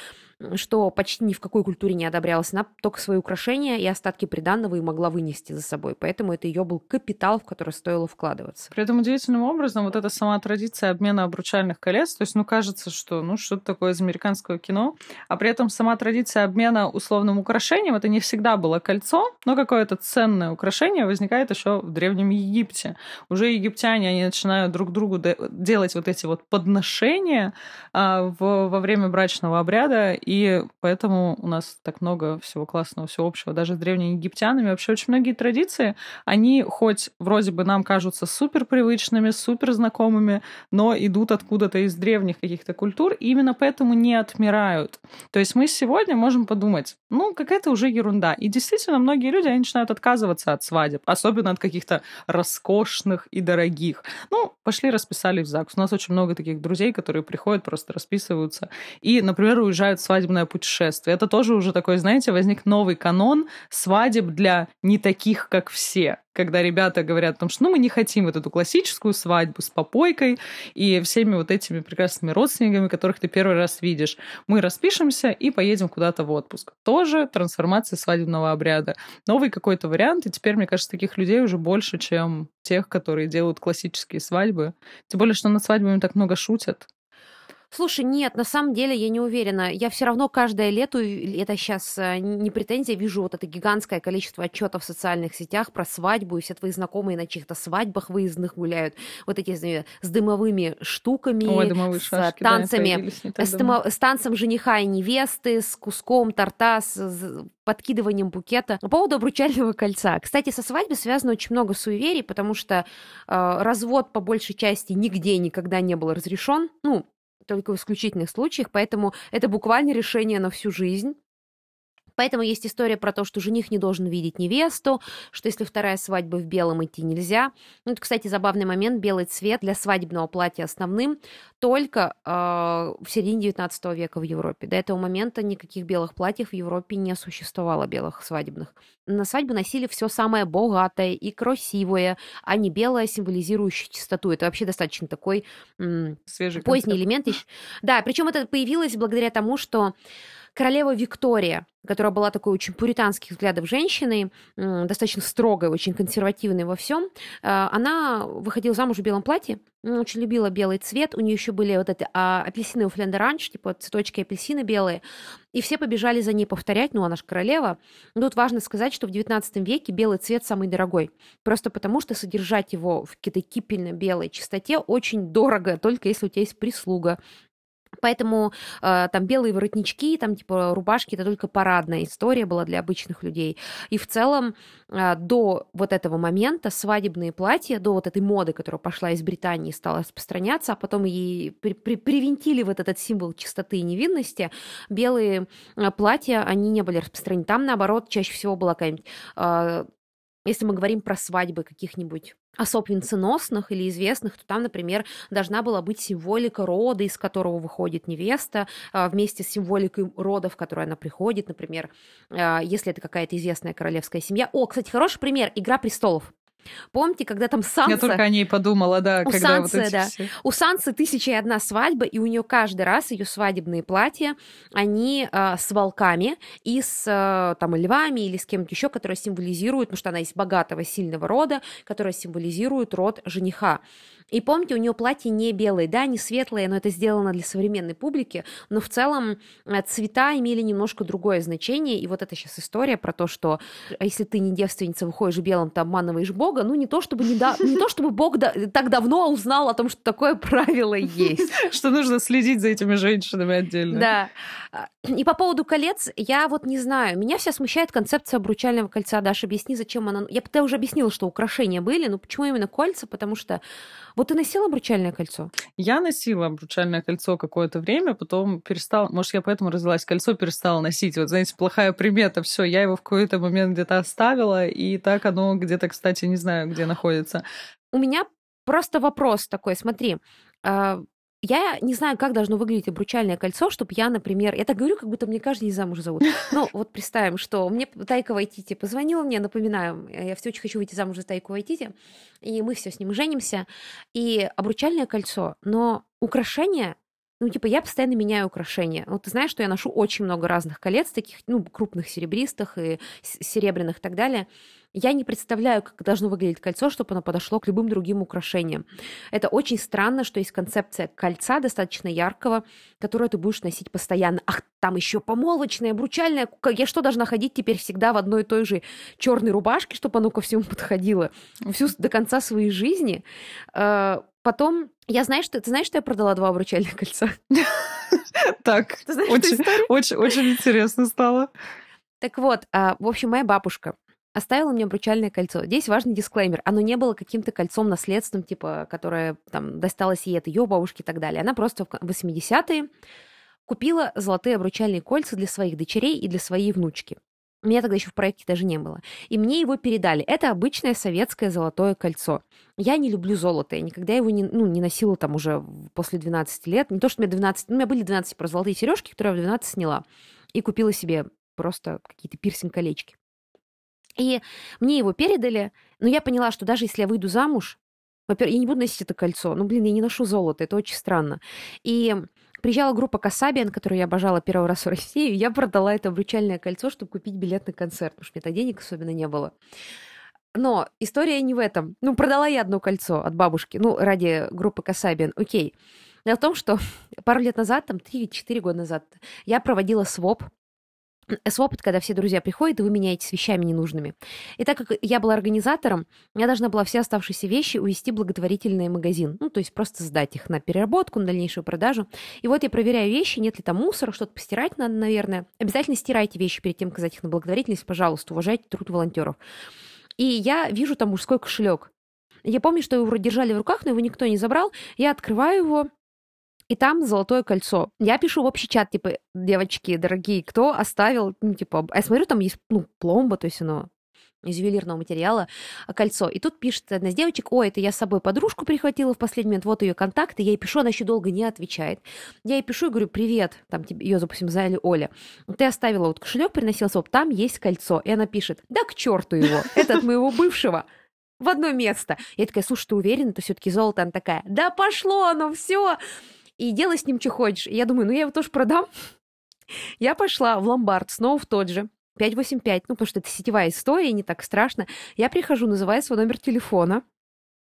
что почти ни в какой культуре не одобрялось, она только свои украшения и остатки приданного и могла вынести за собой. Поэтому это ее был капитал, в который стоило вкладываться. При этом удивительным образом вот эта сама традиция обмена обручальных колец, то есть, ну, кажется, что, ну, что-то такое из американского кино, а при этом сама традиция обмена условным украшением, это не всегда было кольцо, но какое-то ценное украшение возникает еще в Древнем Египте. Уже египтяне, они начинают друг другу делать вот эти вот подношения а, в, во время брачного обряда, и поэтому у нас так много всего классного, всего общего. Даже с древними египтянами вообще очень многие традиции, они хоть вроде бы нам кажутся супер привычными, супер знакомыми, но идут откуда-то из древних каких-то культур, и именно поэтому не отмирают. То есть мы сегодня можем подумать, ну, какая-то уже ерунда. И действительно, многие люди, они начинают отказываться от свадеб, особенно от каких-то роскошных и дорогих. Ну, пошли расписали в ЗАГС. У нас очень много таких друзей, которые приходят, просто расписываются. И, например, уезжают в свадебное путешествие. Это тоже уже такой, знаете, возник новый канон свадеб для не таких, как все когда ребята говорят о том, что ну, мы не хотим вот эту классическую свадьбу с попойкой и всеми вот этими прекрасными родственниками, которых ты первый раз видишь. Мы распишемся и поедем куда-то в отпуск. Тоже трансформация свадебного обряда. Новый какой-то вариант, и теперь, мне кажется, таких людей уже больше, чем тех, которые делают классические свадьбы. Тем более, что над свадьбами так много шутят. Слушай, нет, на самом деле я не уверена. Я все равно каждое лето, это сейчас э, не претензия, вижу вот это гигантское количество отчетов в социальных сетях про свадьбу, и все твои знакомые на чьих-то свадьбах выездных гуляют. Вот эти с дымовыми штуками, Ой, с шашки, танцами, да, с, тымо, с танцем жениха и невесты, с куском торта, с, с подкидыванием букета. По поводу обручального кольца. Кстати, со свадьбой связано очень много суеверий, потому что э, развод по большей части нигде никогда не был разрешен. Ну, только в исключительных случаях, поэтому это буквально решение на всю жизнь. Поэтому есть история про то, что жених не должен видеть невесту, что если вторая свадьба в белом идти нельзя. Ну, это, кстати, забавный момент. Белый цвет для свадебного платья основным только э, в середине 19 века в Европе. До этого момента никаких белых платьев в Европе не существовало, белых свадебных. На свадьбу носили все самое богатое и красивое, а не белое, символизирующее чистоту. Это вообще достаточно такой м- Свежий поздний элемент. Да, причем это появилось благодаря тому, что королева Виктория, которая была такой очень пуританских взглядов женщиной, достаточно строгой, очень консервативной во всем, э, она выходила замуж в белом платье, очень любила белый цвет. У нее еще были вот эти а, апельсины у флендеранж, типа цветочки апельсины белые. И все побежали за ней повторять, ну, она же королева. Но тут важно сказать, что в 19 веке белый цвет самый дорогой. Просто потому, что содержать его в какой-то кипельно-белой чистоте очень дорого, только если у тебя есть прислуга, Поэтому э, там белые воротнички, там типа рубашки это только парадная история была для обычных людей. И в целом э, до вот этого момента свадебные платья, до вот этой моды, которая пошла из Британии стала распространяться, а потом ей при, при, привинтили вот этот символ чистоты и невинности, белые э, платья, они не были распространены. Там, наоборот, чаще всего была какая-нибудь э, если мы говорим про свадьбы каких-нибудь особ венценосных или известных, то там, например, должна была быть символика рода, из которого выходит невеста, а, вместе с символикой рода, в которой она приходит, например, а, если это какая-то известная королевская семья. О, кстати, хороший пример – «Игра престолов». Помните, когда там Санса... Я только о ней подумала, да. У когда Сансы, вот эти да. Все... У Сансы тысяча и одна свадьба, и у нее каждый раз ее свадебные платья, они э, с волками и с э, там львами или с кем-то еще, которые символизируют, потому что она из богатого, сильного рода, которая символизирует род жениха. И помните, у нее платье не белое, да, не светлое, но это сделано для современной публики, но в целом э, цвета имели немножко другое значение, и вот это сейчас история про то, что а если ты не девственница, выходишь белым, ты обманываешь Бога, ну не то чтобы, не да, не то, чтобы Бог да, так давно узнал о том, что такое правило есть. Что нужно следить за этими женщинами отдельно. Да. И по поводу колец, я вот не знаю, меня вся смущает концепция обручального кольца. Даша, объясни, зачем она... Я бы уже объяснила, что украшения были, но почему именно кольца? Потому что вот ты носила обручальное кольцо? Я носила обручальное кольцо какое-то время, потом перестала, может, я поэтому развелась, кольцо перестала носить. Вот, знаете, плохая примета, все, я его в какой-то момент где-то оставила, и так оно где-то, кстати, не знаю, где находится. У меня просто вопрос такой, смотри, а, я не знаю, как должно выглядеть обручальное кольцо, чтобы я, например, я так говорю, как будто мне каждый день замуж зовут. Ну, вот представим, что мне Тайка Вайтити позвонила мне, напоминаю, я все очень хочу выйти замуж за Тайку Вайтити, и мы все с ним женимся, и обручальное кольцо, но украшение ну, типа, я постоянно меняю украшения. Вот ты знаешь, что я ношу очень много разных колец, таких, ну, крупных серебристых и серебряных и так далее. Я не представляю, как должно выглядеть кольцо, чтобы оно подошло к любым другим украшениям. Это очень странно, что есть концепция кольца достаточно яркого, которое ты будешь носить постоянно. Ах, там еще помолвочное, обручальное. Я что, должна ходить теперь всегда в одной и той же черной рубашке, чтобы оно ко всему подходило? Всю до конца своей жизни? Э, потом, я знаю, что ты знаешь, что я продала два обручальных кольца? Так, очень интересно стало. Так вот, а, в общем, моя бабушка оставила мне обручальное кольцо. Здесь важный дисклеймер. Оно не было каким-то кольцом наследством, типа, которое там досталось ей от ее бабушки и так далее. Она просто в 80-е купила золотые обручальные кольца для своих дочерей и для своей внучки. Меня тогда еще в проекте даже не было. И мне его передали. Это обычное советское золотое кольцо. Я не люблю золото. Я никогда его не, ну, не носила там уже после 12 лет. Не то, что у меня 12... Ну, у меня были 12 про золотые сережки, которые я в 12 сняла. И купила себе просто какие-то пирсинг-колечки. И мне его передали, но я поняла, что даже если я выйду замуж, во-первых, я не буду носить это кольцо. Ну, блин, я не ношу золото, это очень странно. И приезжала группа Касабиан, которую я обожала первый раз в России, и я продала это обручальное кольцо, чтобы купить билет на концерт, потому что мне тогда денег особенно не было. Но история не в этом. Ну, продала я одно кольцо от бабушки, ну, ради группы Касабиан, окей. Дело в том, что пару лет назад, там 3-4 года назад, я проводила своп своп — когда все друзья приходят, и вы меняетесь вещами ненужными. И так как я была организатором, я должна была все оставшиеся вещи увезти в благотворительный магазин. Ну, то есть просто сдать их на переработку, на дальнейшую продажу. И вот я проверяю вещи, нет ли там мусора, что-то постирать надо, наверное. Обязательно стирайте вещи перед тем, как сдать их на благотворительность, пожалуйста, уважайте труд волонтеров. И я вижу там мужской кошелек. Я помню, что его держали в руках, но его никто не забрал. Я открываю его, и там золотое кольцо. Я пишу в общий чат, типа, девочки, дорогие, кто оставил, ну, типа, я смотрю, там есть, ну, пломба, то есть оно из ювелирного материала а, кольцо. И тут пишет одна из девочек, ой, это я с собой подружку прихватила в последний момент, вот ее контакты, я ей пишу, она еще долго не отвечает. Я ей пишу и говорю, привет, там ее, допустим, звали Оля, ты оставила вот кошелек, приносила своп, там есть кольцо. И она пишет, да к черту его, это от моего бывшего в одно место. Я такая, слушай, ты уверена, это все-таки золото? Она такая, да пошло оно, все и делай с ним, что хочешь. И я думаю, ну я его тоже продам. Я пошла в ломбард, снова в тот же, 585, ну, потому что это сетевая история, не так страшно. Я прихожу, называю свой номер телефона,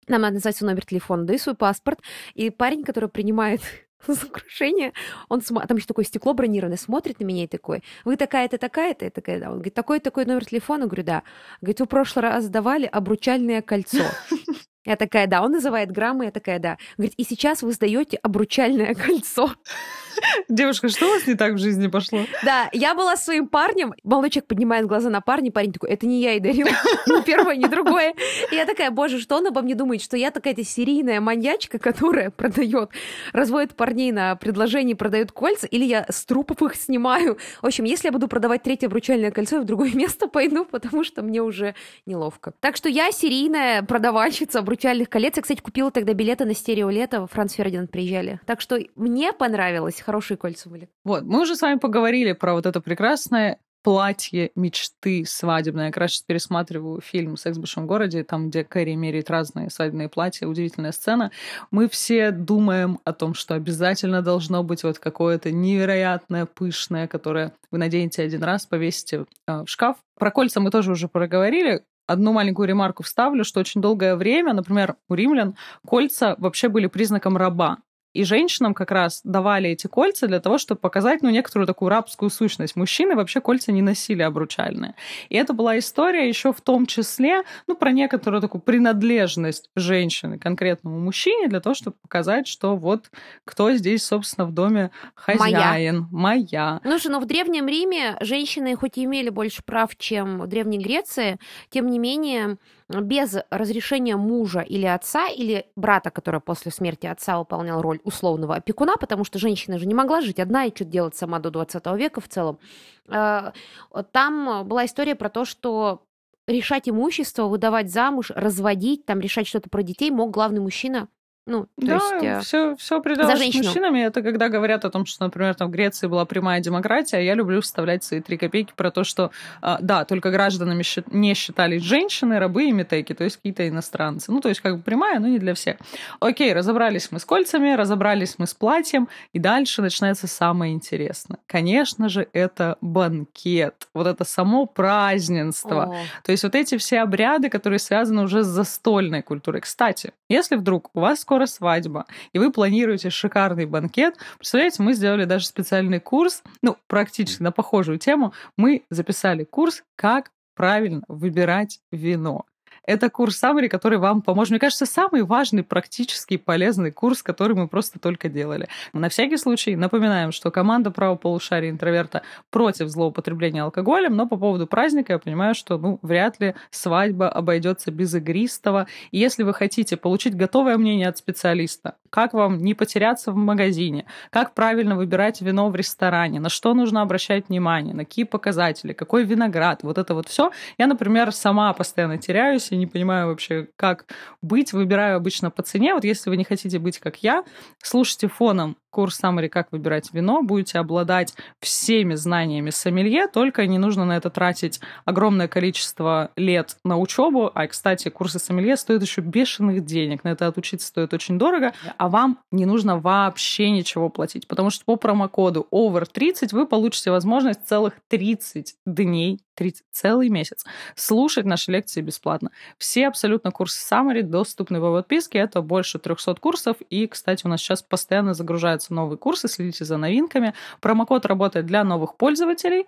нам надо назвать свой номер телефона, даю свой паспорт, и парень, который принимает за украшение, он см... там еще такое стекло бронированное, смотрит на меня и такой, вы такая-то, такая-то? Я такая, да. Он говорит, такой-такой номер телефона? говорю, да. Говорит, вы в прошлый раз давали обручальное кольцо. Я такая, да. Он называет граммы, я такая, да. Говорит, и сейчас вы сдаете обручальное кольцо. Девушка, что у вас не так в жизни пошло? Да, я была своим парнем. Молодой человек поднимает глаза на парня, парень такой, это не я и дарил. Ни первое, ни другое. И я такая, боже, что он обо мне думает? Что я такая-то серийная маньячка, которая продает, разводит парней на предложении, продает кольца, или я с трупов их снимаю. В общем, если я буду продавать третье обручальное кольцо, я в другое место пойду, потому что мне уже неловко. Так что я серийная продавальщица обручальных колец. Я, кстати, купила тогда билеты на стерео лето, Франц Фердинанд приезжали. Так что мне понравилось хорошие кольца были. Вот, мы уже с вами поговорили про вот это прекрасное платье мечты свадебное. Я как раз сейчас пересматриваю фильм «Секс в большом городе», там, где Кэрри меряет разные свадебные платья. Удивительная сцена. Мы все думаем о том, что обязательно должно быть вот какое-то невероятное, пышное, которое вы наденете один раз, повесите э, в шкаф. Про кольца мы тоже уже проговорили одну маленькую ремарку вставлю, что очень долгое время, например, у римлян кольца вообще были признаком раба. И женщинам как раз давали эти кольца для того, чтобы показать, ну, некоторую такую рабскую сущность. Мужчины вообще кольца не носили обручальные. И это была история еще в том числе, ну, про некоторую такую принадлежность женщины конкретному мужчине для того, чтобы показать, что вот кто здесь, собственно, в доме хозяин. Моя. Моя. Ну же, но в Древнем Риме женщины хоть и имели больше прав, чем в Древней Греции, тем не менее без разрешения мужа или отца, или брата, который после смерти отца выполнял роль условного опекуна, потому что женщина же не могла жить одна и что-то делать сама до 20 века в целом. Э, там была история про то, что решать имущество, выдавать замуж, разводить, там решать что-то про детей мог главный мужчина ну, то да, есть, э, все, все придалось мужчинами. Это когда говорят о том, что, например, там в Греции была прямая демократия, я люблю вставлять свои три копейки про то, что, э, да, только гражданами не считались женщины, рабы и метеки, то есть какие-то иностранцы. Ну, то есть как бы прямая, но не для всех. Окей, разобрались мы с кольцами, разобрались мы с платьем, и дальше начинается самое интересное. Конечно же, это банкет. Вот это само праздненство. О. То есть вот эти все обряды, которые связаны уже с застольной культурой. Кстати, если вдруг у вас скоро свадьба, и вы планируете шикарный банкет, представляете, мы сделали даже специальный курс, ну, практически на похожую тему, мы записали курс «Как правильно выбирать вино». Это курс Самари, который вам поможет. Мне кажется, самый важный, практически полезный курс, который мы просто только делали. На всякий случай напоминаем, что команда правополушария интроверта против злоупотребления алкоголем, но по поводу праздника я понимаю, что ну, вряд ли свадьба обойдется без игристого. И если вы хотите получить готовое мнение от специалиста, как вам не потеряться в магазине, как правильно выбирать вино в ресторане, на что нужно обращать внимание, на какие показатели, какой виноград, вот это вот все. Я, например, сама постоянно теряюсь и не понимаю вообще, как быть. Выбираю обычно по цене. Вот если вы не хотите быть как я, слушайте фоном курс Summary «Как выбирать вино», будете обладать всеми знаниями сомелье, только не нужно на это тратить огромное количество лет на учебу. А, кстати, курсы сомелье стоят еще бешеных денег. На это отучиться стоит очень дорого. А вам не нужно вообще ничего платить, потому что по промокоду OVER30 вы получите возможность целых 30 дней 30, целый месяц слушать наши лекции бесплатно. Все абсолютно курсы Summary доступны по подписке. Это больше 300 курсов. И, кстати, у нас сейчас постоянно загружаются новые курсы. Следите за новинками. Промокод работает для новых пользователей.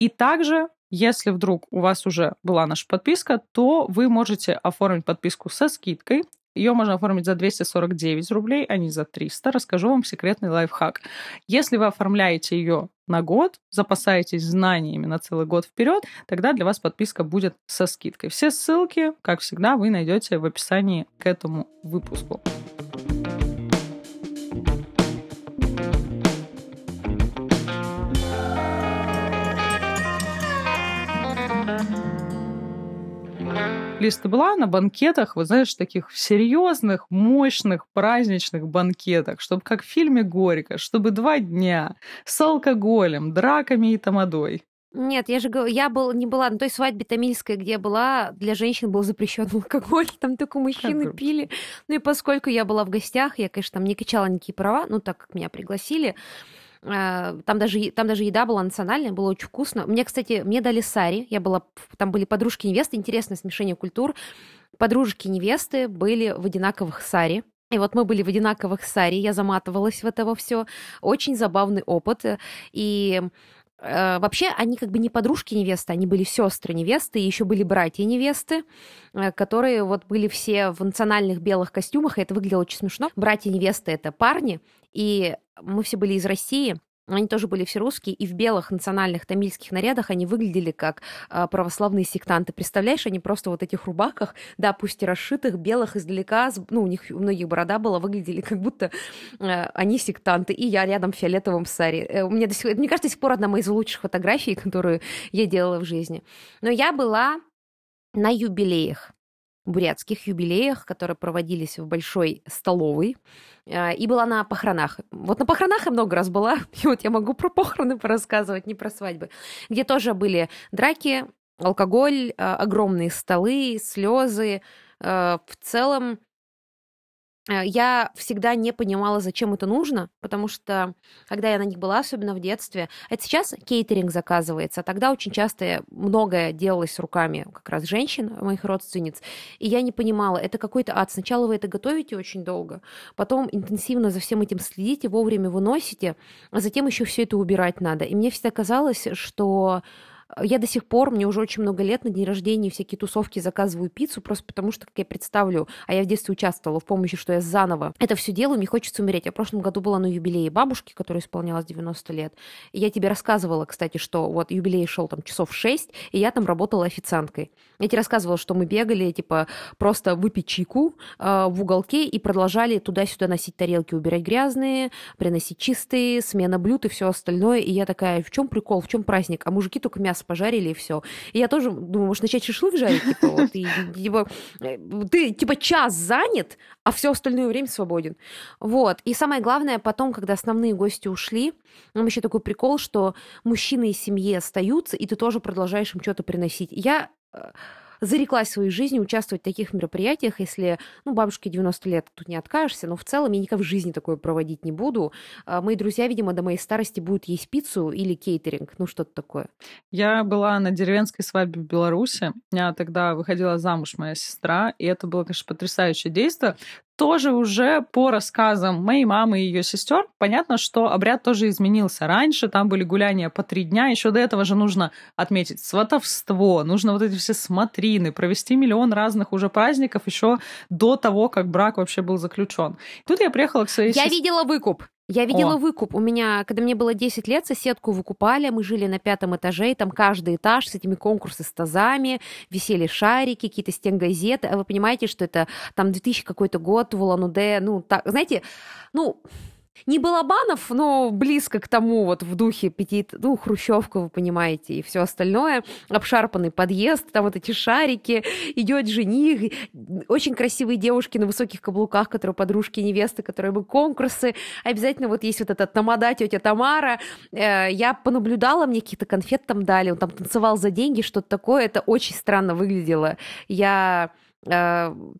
И также если вдруг у вас уже была наша подписка, то вы можете оформить подписку со скидкой. Ее можно оформить за 249 рублей, а не за 300. Расскажу вам секретный лайфхак. Если вы оформляете ее на год, запасаетесь знаниями на целый год вперед, тогда для вас подписка будет со скидкой. Все ссылки, как всегда, вы найдете в описании к этому выпуску. Лиз, ты была на банкетах, вот знаешь, таких серьезных, мощных, праздничных банкетах, чтобы как в фильме «Горько», чтобы два дня с алкоголем, драками и тамадой? Нет, я же говорю, я был, не была на той свадьбе тамильской, где я была, для женщин был запрещен алкоголь, там только мужчины пили. Ну и поскольку я была в гостях, я, конечно, там не качала никакие права, ну так как меня пригласили, там даже, там даже еда была национальная, было очень вкусно. Мне, кстати, мне дали сари. Я была, там были подружки невесты, интересное смешение культур. подружки невесты были в одинаковых саре. И вот мы были в одинаковых саре, я заматывалась в это все. Очень забавный опыт. И э, вообще они как бы не подружки невесты, они были сестры невесты, и еще были братья невесты, э, которые вот были все в национальных белых костюмах, и это выглядело очень смешно. Братья невесты это парни, и мы все были из России, они тоже были все русские, и в белых национальных тамильских нарядах они выглядели как э, православные сектанты. Представляешь, они просто вот этих рубаках, да, пусть и расшитых, белых издалека, ну, у них у многих борода была, выглядели как будто э, они сектанты, и я рядом в фиолетовом саре. Э, мне, до сих, мне кажется, до сих пор одна из лучших фотографий, которую я делала в жизни. Но я была на юбилеях бурятских юбилеях, которые проводились в большой столовой, э, и была на похоронах. Вот на похоронах я много раз была, и вот я могу про похороны порассказывать, не про свадьбы, где тоже были драки, алкоголь, э, огромные столы, слезы. Э, в целом я всегда не понимала, зачем это нужно, потому что, когда я на них была, особенно в детстве, это сейчас кейтеринг заказывается, а тогда очень часто многое делалось руками как раз женщин, моих родственниц, и я не понимала, это какой-то ад. Сначала вы это готовите очень долго, потом интенсивно за всем этим следите, вовремя выносите, а затем еще все это убирать надо. И мне всегда казалось, что я до сих пор, мне уже очень много лет на день рождения всякие тусовки заказываю пиццу, просто потому что, как я представлю, а я в детстве участвовала в помощи, что я заново это все делаю, мне хочется умереть. Я в прошлом году была на юбилее бабушки, которая исполнялась 90 лет. И я тебе рассказывала, кстати, что вот юбилей шел там часов 6, и я там работала официанткой. Я тебе рассказывала, что мы бегали, типа, просто выпить чайку э, в уголке и продолжали туда-сюда носить тарелки, убирать грязные, приносить чистые, смена блюд и все остальное. И я такая, в чем прикол, в чем праздник? А мужики только мясо мясо пожарили, и все. И я тоже думаю, может, начать шашлык жарить, типа, вот, и, типа, э, ты, типа, час занят, а все остальное время свободен. Вот. И самое главное, потом, когда основные гости ушли, нам еще такой прикол, что мужчины из семьи остаются, и ты тоже продолжаешь им что-то приносить. Я э, зареклась своей жизни участвовать в таких мероприятиях, если, ну, бабушке 90 лет, тут не откажешься, но в целом я никогда в жизни такое проводить не буду. А мои друзья, видимо, до моей старости будут есть пиццу или кейтеринг, ну, что-то такое. Я была на деревенской свадьбе в Беларуси. Я тогда выходила замуж моя сестра, и это было, конечно, потрясающее действие тоже уже по рассказам моей мамы и ее сестер понятно, что обряд тоже изменился. Раньше там были гуляния по три дня, еще до этого же нужно отметить сватовство, нужно вот эти все смотрины, провести миллион разных уже праздников еще до того, как брак вообще был заключен. Тут я приехала к своей Я сестре. видела выкуп. Я видела О. выкуп. У меня, когда мне было 10 лет, соседку выкупали. Мы жили на пятом этаже, и там каждый этаж с этими конкурсы с тазами, висели шарики, какие-то стенгазеты. А вы понимаете, что это там 2000 какой-то год в Улан-Удэ. Ну, так, знаете, ну, не Балабанов, но близко к тому, вот в духе пяти, ну, Хрущевка, вы понимаете, и все остальное. Обшарпанный подъезд, там вот эти шарики, идет жених, очень красивые девушки на высоких каблуках, которые подружки невесты, которые бы конкурсы. Обязательно вот есть вот этот тамада, тетя Тамара. Э, я понаблюдала, мне какие-то конфет там дали, он там танцевал за деньги, что-то такое. Это очень странно выглядело. Я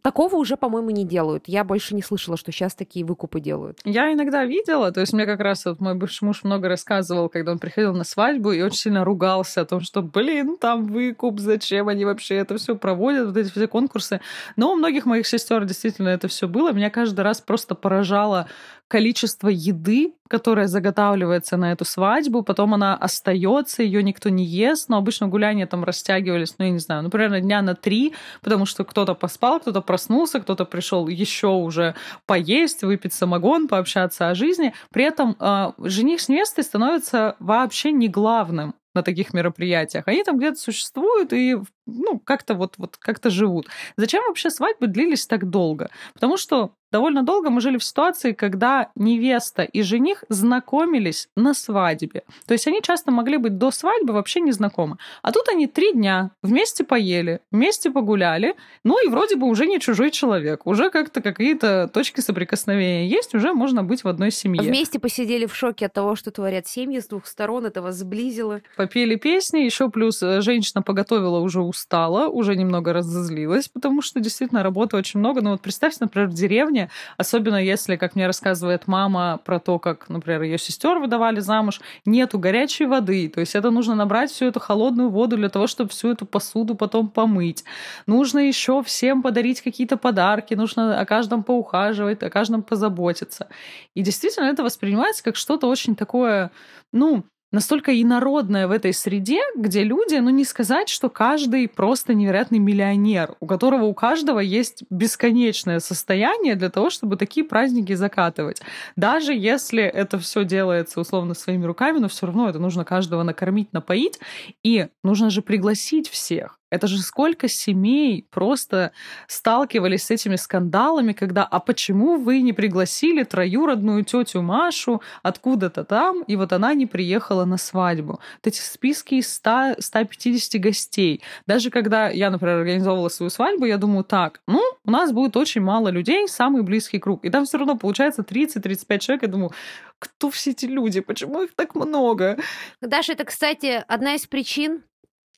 такого уже, по-моему, не делают. Я больше не слышала, что сейчас такие выкупы делают. Я иногда видела, то есть мне как раз вот мой бывший муж много рассказывал, когда он приходил на свадьбу и очень сильно ругался о том, что, блин, там выкуп, зачем они вообще это все проводят, вот эти все конкурсы. Но у многих моих сестер действительно это все было. Меня каждый раз просто поражало количество еды, которая заготавливается на эту свадьбу, потом она остается, ее никто не ест, но обычно гуляния там растягивались, ну, я не знаю, ну, примерно дня на три, потому что кто-то поспал, кто-то проснулся, кто-то пришел еще уже поесть, выпить самогон, пообщаться о жизни. При этом э, жених с невестой становится вообще не главным на таких мероприятиях. Они там где-то существуют и ну, как-то вот, вот как-то живут. Зачем вообще свадьбы длились так долго? Потому что довольно долго мы жили в ситуации, когда невеста и жених знакомились на свадьбе. То есть они часто могли быть до свадьбы вообще не знакомы. А тут они три дня вместе поели, вместе погуляли, ну и вроде бы уже не чужой человек. Уже как-то какие-то точки соприкосновения есть, уже можно быть в одной семье. Вместе посидели в шоке от того, что творят семьи с двух сторон, это вас сблизило. Попели песни, еще плюс э, женщина поготовила уже устала, уже немного разозлилась, потому что действительно работы очень много. Но вот представьте, например, в деревне, особенно если, как мне рассказывает мама про то, как, например, ее сестер выдавали замуж, нету горячей воды. То есть это нужно набрать всю эту холодную воду для того, чтобы всю эту посуду потом помыть. Нужно еще всем подарить какие-то подарки, нужно о каждом поухаживать, о каждом позаботиться. И действительно это воспринимается как что-то очень такое, ну, настолько инородное в этой среде, где люди, ну не сказать, что каждый просто невероятный миллионер, у которого у каждого есть бесконечное состояние для того, чтобы такие праздники закатывать. Даже если это все делается условно своими руками, но все равно это нужно каждого накормить, напоить, и нужно же пригласить всех. Это же сколько семей просто сталкивались с этими скандалами, когда «а почему вы не пригласили троюродную тетю Машу откуда-то там, и вот она не приехала на свадьбу?» Вот эти списки из 100, 150 гостей. Даже когда я, например, организовывала свою свадьбу, я думаю, так, ну, у нас будет очень мало людей, самый близкий круг. И там все равно получается 30-35 человек. Я думаю, кто все эти люди? Почему их так много? Даша, это, кстати, одна из причин,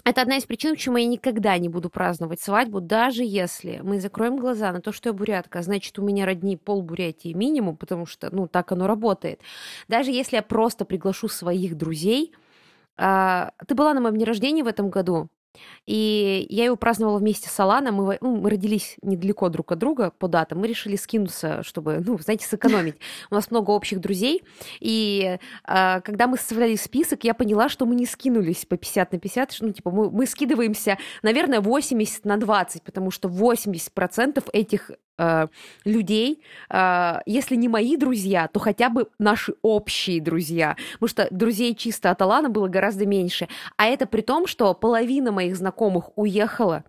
это одна из причин, почему я никогда не буду праздновать свадьбу, даже если мы закроем глаза на то, что я бурятка, значит, у меня родни пол Бурятии минимум, потому что, ну, так оно работает. Даже если я просто приглашу своих друзей, а, ты была на моем дне рождения в этом году, и я его праздновала вместе с Аланом. Мы, ну, мы родились недалеко друг от друга по датам. Мы решили скинуться, чтобы, ну, знаете, сэкономить. У нас много общих друзей. И э, когда мы составляли список, я поняла, что мы не скинулись по 50 на 50. Ну, типа, мы, мы скидываемся, наверное, 80 на 20, потому что 80% этих э, людей, э, если не мои друзья, то хотя бы наши общие друзья. Потому что друзей чисто от Алана было гораздо меньше. А это при том, что половина моих знакомых уехала,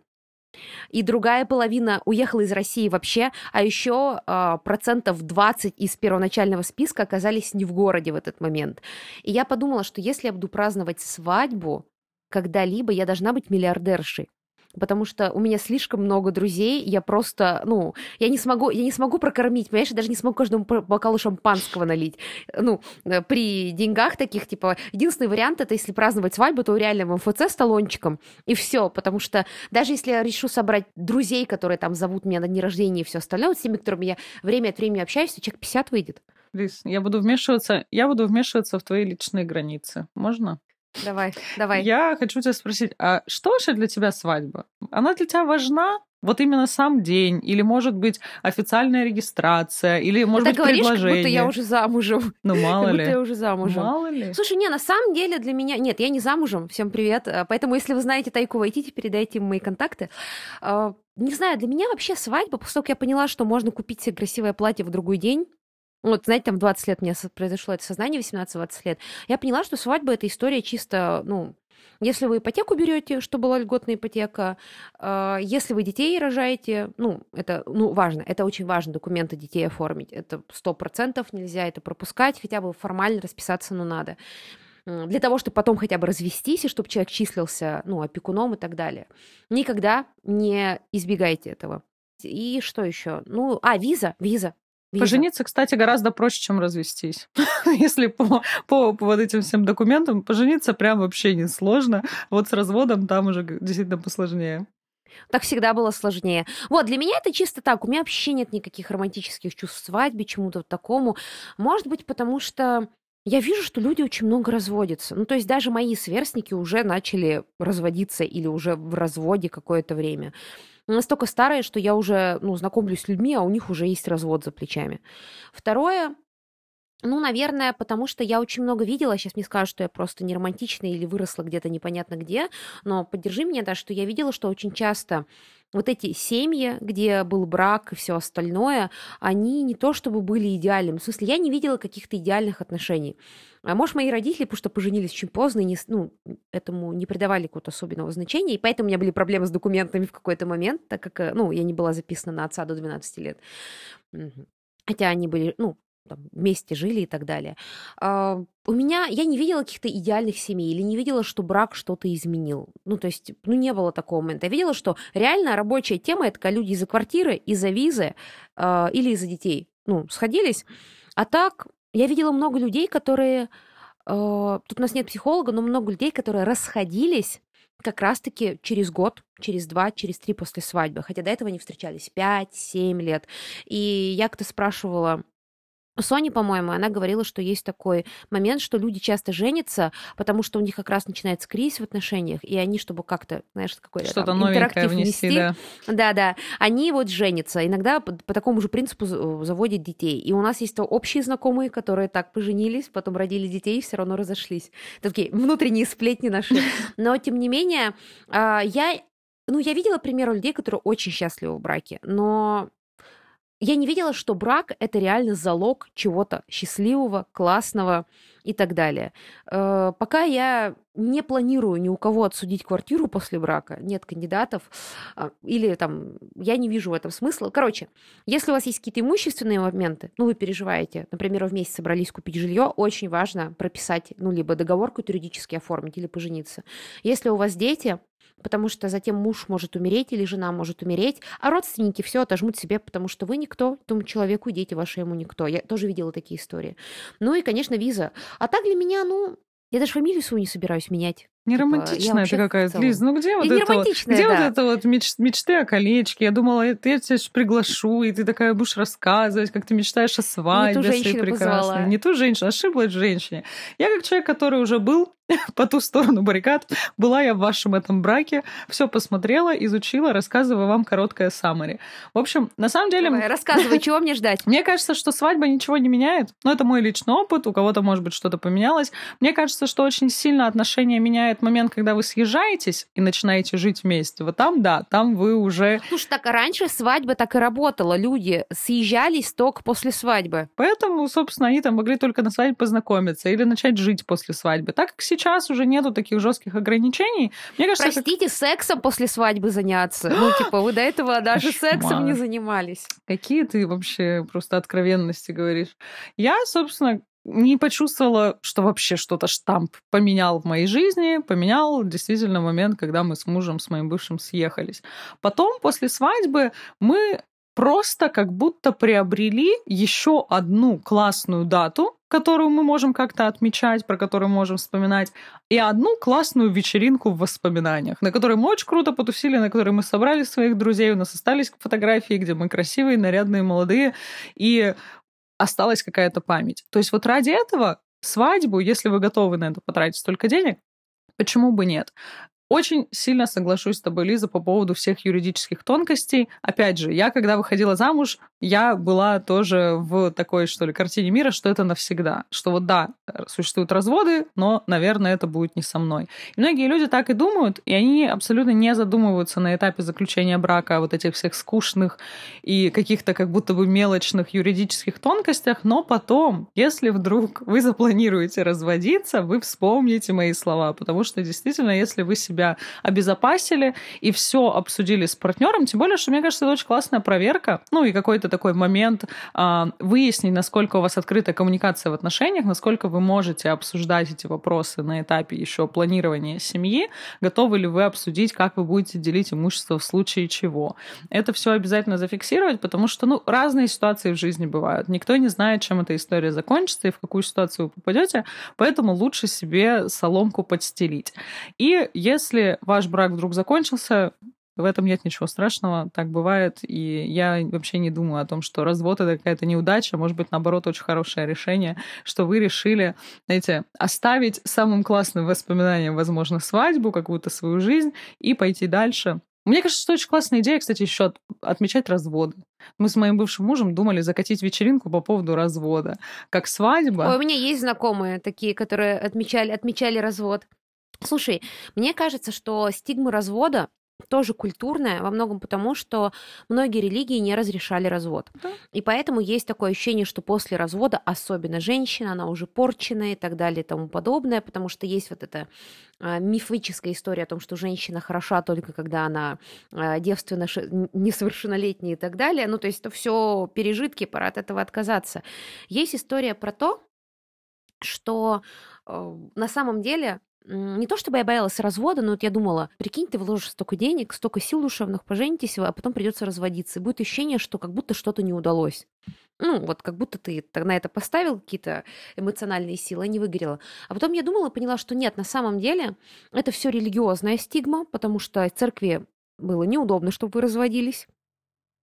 и другая половина уехала из России вообще, а еще э, процентов 20 из первоначального списка оказались не в городе в этот момент. И я подумала, что если я буду праздновать свадьбу когда-либо, я должна быть миллиардершей потому что у меня слишком много друзей, я просто, ну, я не смогу, я не смогу прокормить, понимаешь, я даже не смогу каждому бокалу шампанского налить. Ну, э, при деньгах таких, типа, единственный вариант это если праздновать свадьбу, то реально в МФЦ с талончиком, и все, потому что даже если я решу собрать друзей, которые там зовут меня на дни рождения и все остальное, вот с теми, которыми я время от времени общаюсь, то человек 50 выйдет. Лиз, я буду вмешиваться, я буду вмешиваться в твои личные границы. Можно? Давай, давай. Я хочу тебя спросить, а что вообще для тебя свадьба? Она для тебя важна? Вот именно сам день, или может быть официальная регистрация, или может Ты быть говоришь, предложение. как будто я уже замужем. Ну мало как ли. Будто я уже замужем. Мало ли. Слушай, не, на самом деле для меня... Нет, я не замужем, всем привет. А, поэтому если вы знаете Тайку Вайтити, передайте мои контакты. А, не знаю, для меня вообще свадьба, после того, как я поняла, что можно купить себе красивое платье в другой день, вот, знаете, там 20 лет мне произошло это сознание, 18-20 лет. Я поняла, что свадьба — это история чисто, ну, если вы ипотеку берете, что была льготная ипотека, э, если вы детей рожаете, ну, это ну, важно, это очень важно, документы детей оформить. Это сто процентов нельзя это пропускать, хотя бы формально расписаться, но надо. Для того, чтобы потом хотя бы развестись, и чтобы человек числился, ну, опекуном и так далее. Никогда не избегайте этого. И что еще? Ну, а, виза, виза. Виза. Пожениться, кстати, гораздо проще, чем развестись. Если по, по, по вот этим всем документам, пожениться прям вообще не сложно. Вот с разводом там уже действительно посложнее. Так всегда было сложнее. Вот, для меня это чисто так. У меня вообще нет никаких романтических чувств свадьбе, чему-то такому. Может быть, потому что я вижу, что люди очень много разводятся. Ну, то есть даже мои сверстники уже начали разводиться или уже в разводе какое-то время настолько старые, что я уже, ну, знакомлюсь с людьми, а у них уже есть развод за плечами. Второе, ну, наверное, потому что я очень много видела, сейчас мне скажут, что я просто не романтичная или выросла где-то непонятно где, но поддержи меня, да, что я видела, что очень часто вот эти семьи, где был брак и все остальное, они не то чтобы были идеальными. В смысле, я не видела каких-то идеальных отношений. А может, мои родители, потому что поженились очень поздно, и не, ну, этому не придавали какого-то особенного значения, и поэтому у меня были проблемы с документами в какой-то момент, так как, э, ну, я не была записана на отца до 12 лет. Хотя они были, ну, там, вместе жили и так далее. А, у меня, я не видела каких-то идеальных семей или не видела, что брак что-то изменил. Ну, то есть, ну, не было такого момента. Я видела, что реально рабочая тема – это когда люди из-за квартиры, из-за визы э, или из-за детей, ну, сходились. А так, я видела много людей, которые... Э, тут у нас нет психолога, но много людей, которые расходились как раз-таки через год, через два, через три после свадьбы. Хотя до этого они встречались 5-7 лет. И я как-то спрашивала Соня, по-моему, она говорила, что есть такой момент, что люди часто женятся, потому что у них как раз начинается кризис в отношениях, и они, чтобы как-то, знаешь, какой-то Что-то там, новенькое внести, внести, да. Да-да, они вот женятся. Иногда по, по такому же принципу заводят детей. И у нас есть то общие знакомые, которые так поженились, потом родили детей и все равно разошлись. Такие внутренние сплетни наши. Но, тем не менее, а, я ну, я видела примеры людей, которые очень счастливы в браке, но я не видела, что брак — это реально залог чего-то счастливого, классного и так далее. Э, пока я не планирую ни у кого отсудить квартиру после брака, нет кандидатов, а, или там я не вижу в этом смысла. Короче, если у вас есть какие-то имущественные моменты, ну, вы переживаете, например, вы вместе собрались купить жилье, очень важно прописать, ну, либо договор какой-то юридически оформить, или пожениться. Если у вас дети, потому что затем муж может умереть или жена может умереть, а родственники все отожмут себе, потому что вы никто, тому человеку, дети ваши ему никто. Я тоже видела такие истории. Ну и, конечно, виза. А так для меня, ну, я даже фамилию свою не собираюсь менять. Не типа, ты какая-то, Лиз. Ну где вот это вот, где да. вот это вот меч, мечты о колечке? Я думала, я тебя приглашу, и ты такая будешь рассказывать, как ты мечтаешь о свадьбе своей прекрасной. Не ту женщину, ошиблась женщине. Я как человек, который уже был по ту сторону баррикад. Была я в вашем этом браке, все посмотрела, изучила, рассказываю вам короткое саммари. В общем, на самом деле... Давай, рассказывай, чего мне ждать? Мне кажется, что свадьба ничего не меняет. Но это мой личный опыт, у кого-то, может быть, что-то поменялось. Мне кажется, что очень сильно отношения меняет момент, когда вы съезжаетесь и начинаете жить вместе. Вот там, да, там вы уже... Слушай, так раньше свадьба так и работала. Люди съезжались только после свадьбы. Поэтому, собственно, они там могли только на свадьбе познакомиться или начать жить после свадьбы. Так как сейчас сейчас уже нету таких жестких ограничений. Мне кажется, Простите, как... сексом после свадьбы заняться. Ну, типа, вы до этого даже сексом не занимались. Какие ты вообще просто откровенности говоришь? Я, собственно, не почувствовала, что вообще что-то штамп поменял в моей жизни. Поменял действительно момент, когда мы с мужем, с моим бывшим съехались. Потом, после свадьбы, мы просто как будто приобрели еще одну классную дату, которую мы можем как-то отмечать, про которую можем вспоминать, и одну классную вечеринку в воспоминаниях, на которой мы очень круто потусили, на которой мы собрали своих друзей, у нас остались фотографии, где мы красивые, нарядные, молодые, и осталась какая-то память. То есть вот ради этого свадьбу, если вы готовы на это потратить столько денег, почему бы нет? Очень сильно соглашусь с тобой, Лиза, по поводу всех юридических тонкостей. Опять же, я, когда выходила замуж, я была тоже в такой, что ли, картине мира, что это навсегда. Что вот да, существуют разводы, но, наверное, это будет не со мной. И многие люди так и думают, и они абсолютно не задумываются на этапе заключения брака о вот этих всех скучных и каких-то как будто бы мелочных юридических тонкостях, но потом, если вдруг вы запланируете разводиться, вы вспомните мои слова, потому что действительно, если вы себе себя обезопасили и все обсудили с партнером. Тем более, что мне кажется, это очень классная проверка. Ну и какой-то такой момент а, выяснить, насколько у вас открытая коммуникация в отношениях, насколько вы можете обсуждать эти вопросы на этапе еще планирования семьи, готовы ли вы обсудить, как вы будете делить имущество в случае чего. Это все обязательно зафиксировать, потому что ну, разные ситуации в жизни бывают. Никто не знает, чем эта история закончится и в какую ситуацию вы попадете, поэтому лучше себе соломку подстелить. И если если ваш брак вдруг закончился, в этом нет ничего страшного, так бывает, и я вообще не думаю о том, что развод — это какая-то неудача, может быть, наоборот, очень хорошее решение, что вы решили, знаете, оставить самым классным воспоминанием, возможно, свадьбу, какую-то свою жизнь и пойти дальше. Мне кажется, что очень классная идея, кстати, еще отмечать разводы. Мы с моим бывшим мужем думали закатить вечеринку по поводу развода. Как свадьба. Ой, у меня есть знакомые такие, которые отмечали, отмечали развод. Слушай, мне кажется, что стигма развода тоже культурная, во многом потому, что многие религии не разрешали развод. Да. И поэтому есть такое ощущение, что после развода, особенно женщина, она уже порченная и так далее и тому подобное, потому что есть вот эта а, мифическая история о том, что женщина хороша только когда она а, девственно несовершеннолетняя и так далее. Ну, то есть это все пережитки, пора от этого отказаться. Есть история про то, что э, на самом деле не то чтобы я боялась развода, но вот я думала, прикинь, ты вложишь столько денег, столько сил душевных, поженитесь, а потом придется разводиться. И будет ощущение, что как будто что-то не удалось. Ну, вот как будто ты на это поставил какие-то эмоциональные силы, а не выгорела. А потом я думала, поняла, что нет, на самом деле это все религиозная стигма, потому что церкви было неудобно, чтобы вы разводились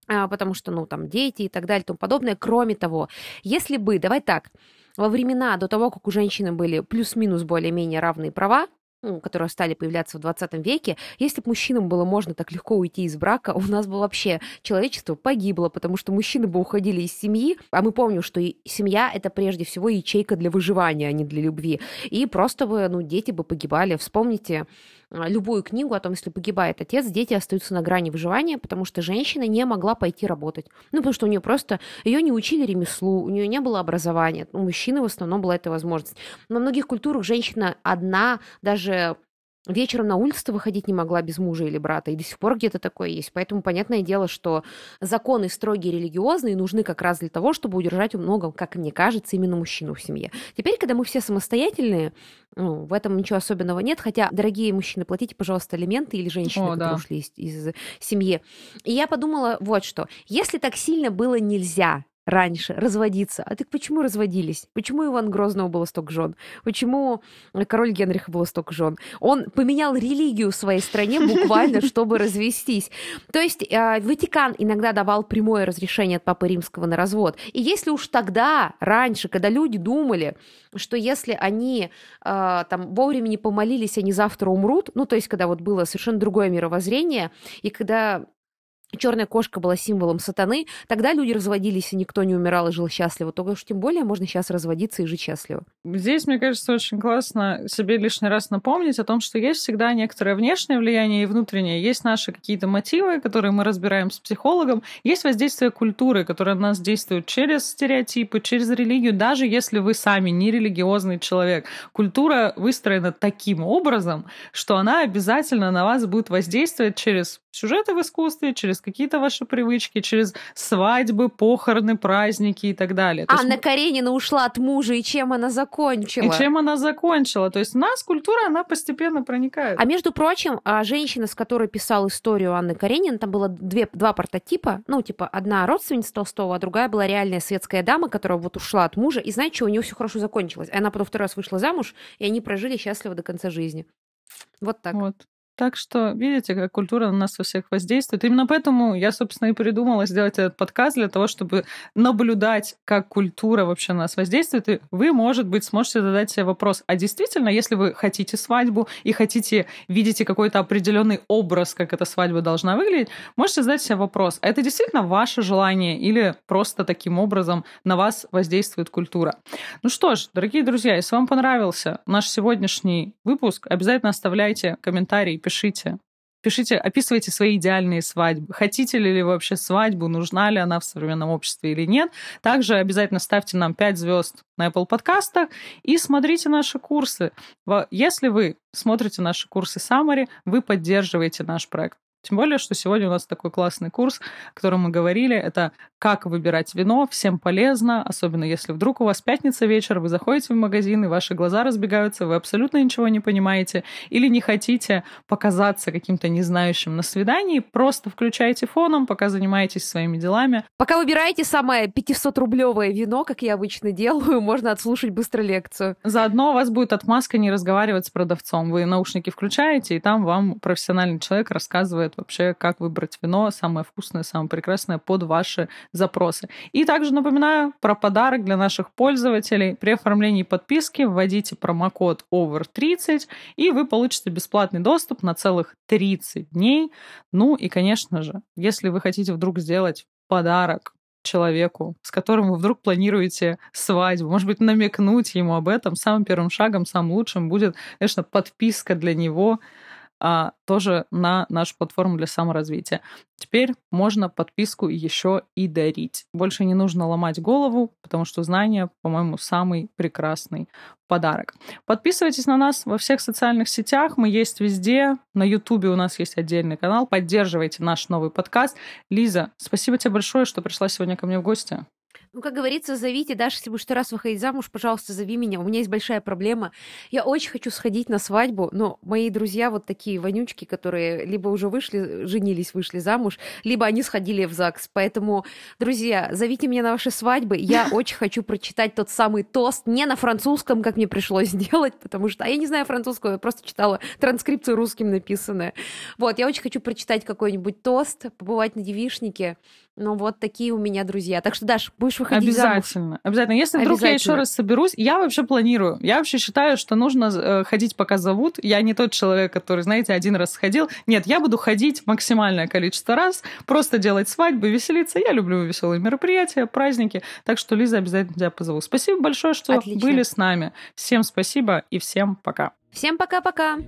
а, потому что, ну, там, дети и так далее и тому подобное. Кроме того, если бы, давай так, во времена до того, как у женщины были плюс-минус более-менее равные права, ну, которые стали появляться в 20 веке, если бы мужчинам было можно так легко уйти из брака, у нас бы вообще человечество погибло, потому что мужчины бы уходили из семьи, а мы помним, что семья — это прежде всего ячейка для выживания, а не для любви. И просто бы, ну, дети бы погибали. Вспомните любую книгу о том, если погибает отец, дети остаются на грани выживания, потому что женщина не могла пойти работать. Ну, потому что у нее просто, ее не учили ремеслу, у нее не было образования. У мужчины в основном была эта возможность. Во многих культурах женщина одна, даже вечером на улицу выходить не могла без мужа или брата, и до сих пор где-то такое есть. Поэтому понятное дело, что законы строгие религиозные нужны как раз для того, чтобы удержать много, как мне кажется, именно мужчину в семье. Теперь, когда мы все самостоятельные, ну, в этом ничего особенного нет, хотя, дорогие мужчины, платите, пожалуйста, алименты или женщины, О, которые да. ушли из, из семьи. И я подумала вот что. Если так сильно было нельзя раньше разводиться. А так почему разводились? Почему Иван Грозного было столько жен? Почему король Генриха было столько жен? Он поменял религию в своей стране буквально, чтобы развестись. То есть э, Ватикан иногда давал прямое разрешение от Папы Римского на развод. И если уж тогда, раньше, когда люди думали, что если они э, там вовремя не помолились, они завтра умрут, ну, то есть когда вот было совершенно другое мировоззрение, и когда черная кошка была символом сатаны, тогда люди разводились, и никто не умирал и жил счастливо. Только уж тем более можно сейчас разводиться и жить счастливо. Здесь, мне кажется, очень классно себе лишний раз напомнить о том, что есть всегда некоторое внешнее влияние и внутреннее. Есть наши какие-то мотивы, которые мы разбираем с психологом. Есть воздействие культуры, которое на нас действует через стереотипы, через религию. Даже если вы сами не религиозный человек, культура выстроена таким образом, что она обязательно на вас будет воздействовать через сюжеты в искусстве, через какие-то ваши привычки, через свадьбы, похороны, праздники и так далее. Анна есть... Каренина ушла от мужа, и чем она закончила? И чем она закончила? То есть у нас культура, она постепенно проникает. А между прочим, а, женщина, с которой писал историю Анны Каренина, там было две, два прототипа, ну, типа, одна родственница Толстого, а другая была реальная светская дама, которая вот ушла от мужа, и знаете, что, у нее все хорошо закончилось. Она потом второй раз вышла замуж, и они прожили счастливо до конца жизни. Вот так. Вот. Так что, видите, как культура на нас у всех воздействует. Именно поэтому я, собственно, и придумала сделать этот подкаст для того, чтобы наблюдать, как культура вообще на нас воздействует. И вы, может быть, сможете задать себе вопрос, а действительно, если вы хотите свадьбу и хотите, видите какой-то определенный образ, как эта свадьба должна выглядеть, можете задать себе вопрос, а это действительно ваше желание или просто таким образом на вас воздействует культура? Ну что ж, дорогие друзья, если вам понравился наш сегодняшний выпуск, обязательно оставляйте комментарий пишите. Пишите, описывайте свои идеальные свадьбы. Хотите ли вы вообще свадьбу, нужна ли она в современном обществе или нет. Также обязательно ставьте нам 5 звезд на Apple подкастах и смотрите наши курсы. Если вы смотрите наши курсы Summary, вы поддерживаете наш проект. Тем более, что сегодня у нас такой классный курс, о котором мы говорили. Это как выбирать вино. Всем полезно, особенно если вдруг у вас пятница вечер, вы заходите в магазин, и ваши глаза разбегаются, вы абсолютно ничего не понимаете, или не хотите показаться каким-то незнающим на свидании, просто включайте фоном, пока занимаетесь своими делами. Пока выбираете самое 500-рублевое вино, как я обычно делаю, можно отслушать быстро лекцию. Заодно у вас будет отмазка не разговаривать с продавцом. Вы наушники включаете, и там вам профессиональный человек рассказывает вообще, как выбрать вино самое вкусное, самое прекрасное под ваши запросы. И также напоминаю про подарок для наших пользователей. При оформлении подписки вводите промокод OVER30, и вы получите бесплатный доступ на целых 30 дней. Ну и, конечно же, если вы хотите вдруг сделать подарок человеку, с которым вы вдруг планируете свадьбу. Может быть, намекнуть ему об этом. Самым первым шагом, самым лучшим будет, конечно, подписка для него а, тоже на нашу платформу для саморазвития. Теперь можно подписку еще и дарить. Больше не нужно ломать голову, потому что знания, по-моему, самый прекрасный подарок. Подписывайтесь на нас во всех социальных сетях. Мы есть везде. На Ютубе у нас есть отдельный канал. Поддерживайте наш новый подкаст. Лиза, спасибо тебе большое, что пришла сегодня ко мне в гости. Ну, как говорится, зовите, даже если будешь раз выходить замуж, пожалуйста, зови меня. У меня есть большая проблема. Я очень хочу сходить на свадьбу, но мои друзья вот такие вонючки, которые либо уже вышли, женились, вышли замуж, либо они сходили в ЗАГС. Поэтому, друзья, зовите меня на ваши свадьбы. Я очень хочу прочитать тот самый тост не на французском, как мне пришлось сделать, потому что а я не знаю французского, я просто читала транскрипцию русским написанное. Вот, я очень хочу прочитать какой-нибудь тост, побывать на девишнике. Ну, вот такие у меня друзья. Так что, Даш, будешь выходить Обязательно. замуж? Обязательно. Если вдруг я еще раз соберусь, я вообще планирую. Я вообще считаю, что нужно э, ходить, пока зовут. Я не тот человек, который, знаете, один раз сходил. Нет, я буду ходить максимальное количество раз, просто делать свадьбы, веселиться. Я люблю веселые мероприятия, праздники. Так что, Лиза, обязательно тебя позову. Спасибо большое, что Отлично. были с нами. Всем спасибо и всем пока. Всем пока-пока.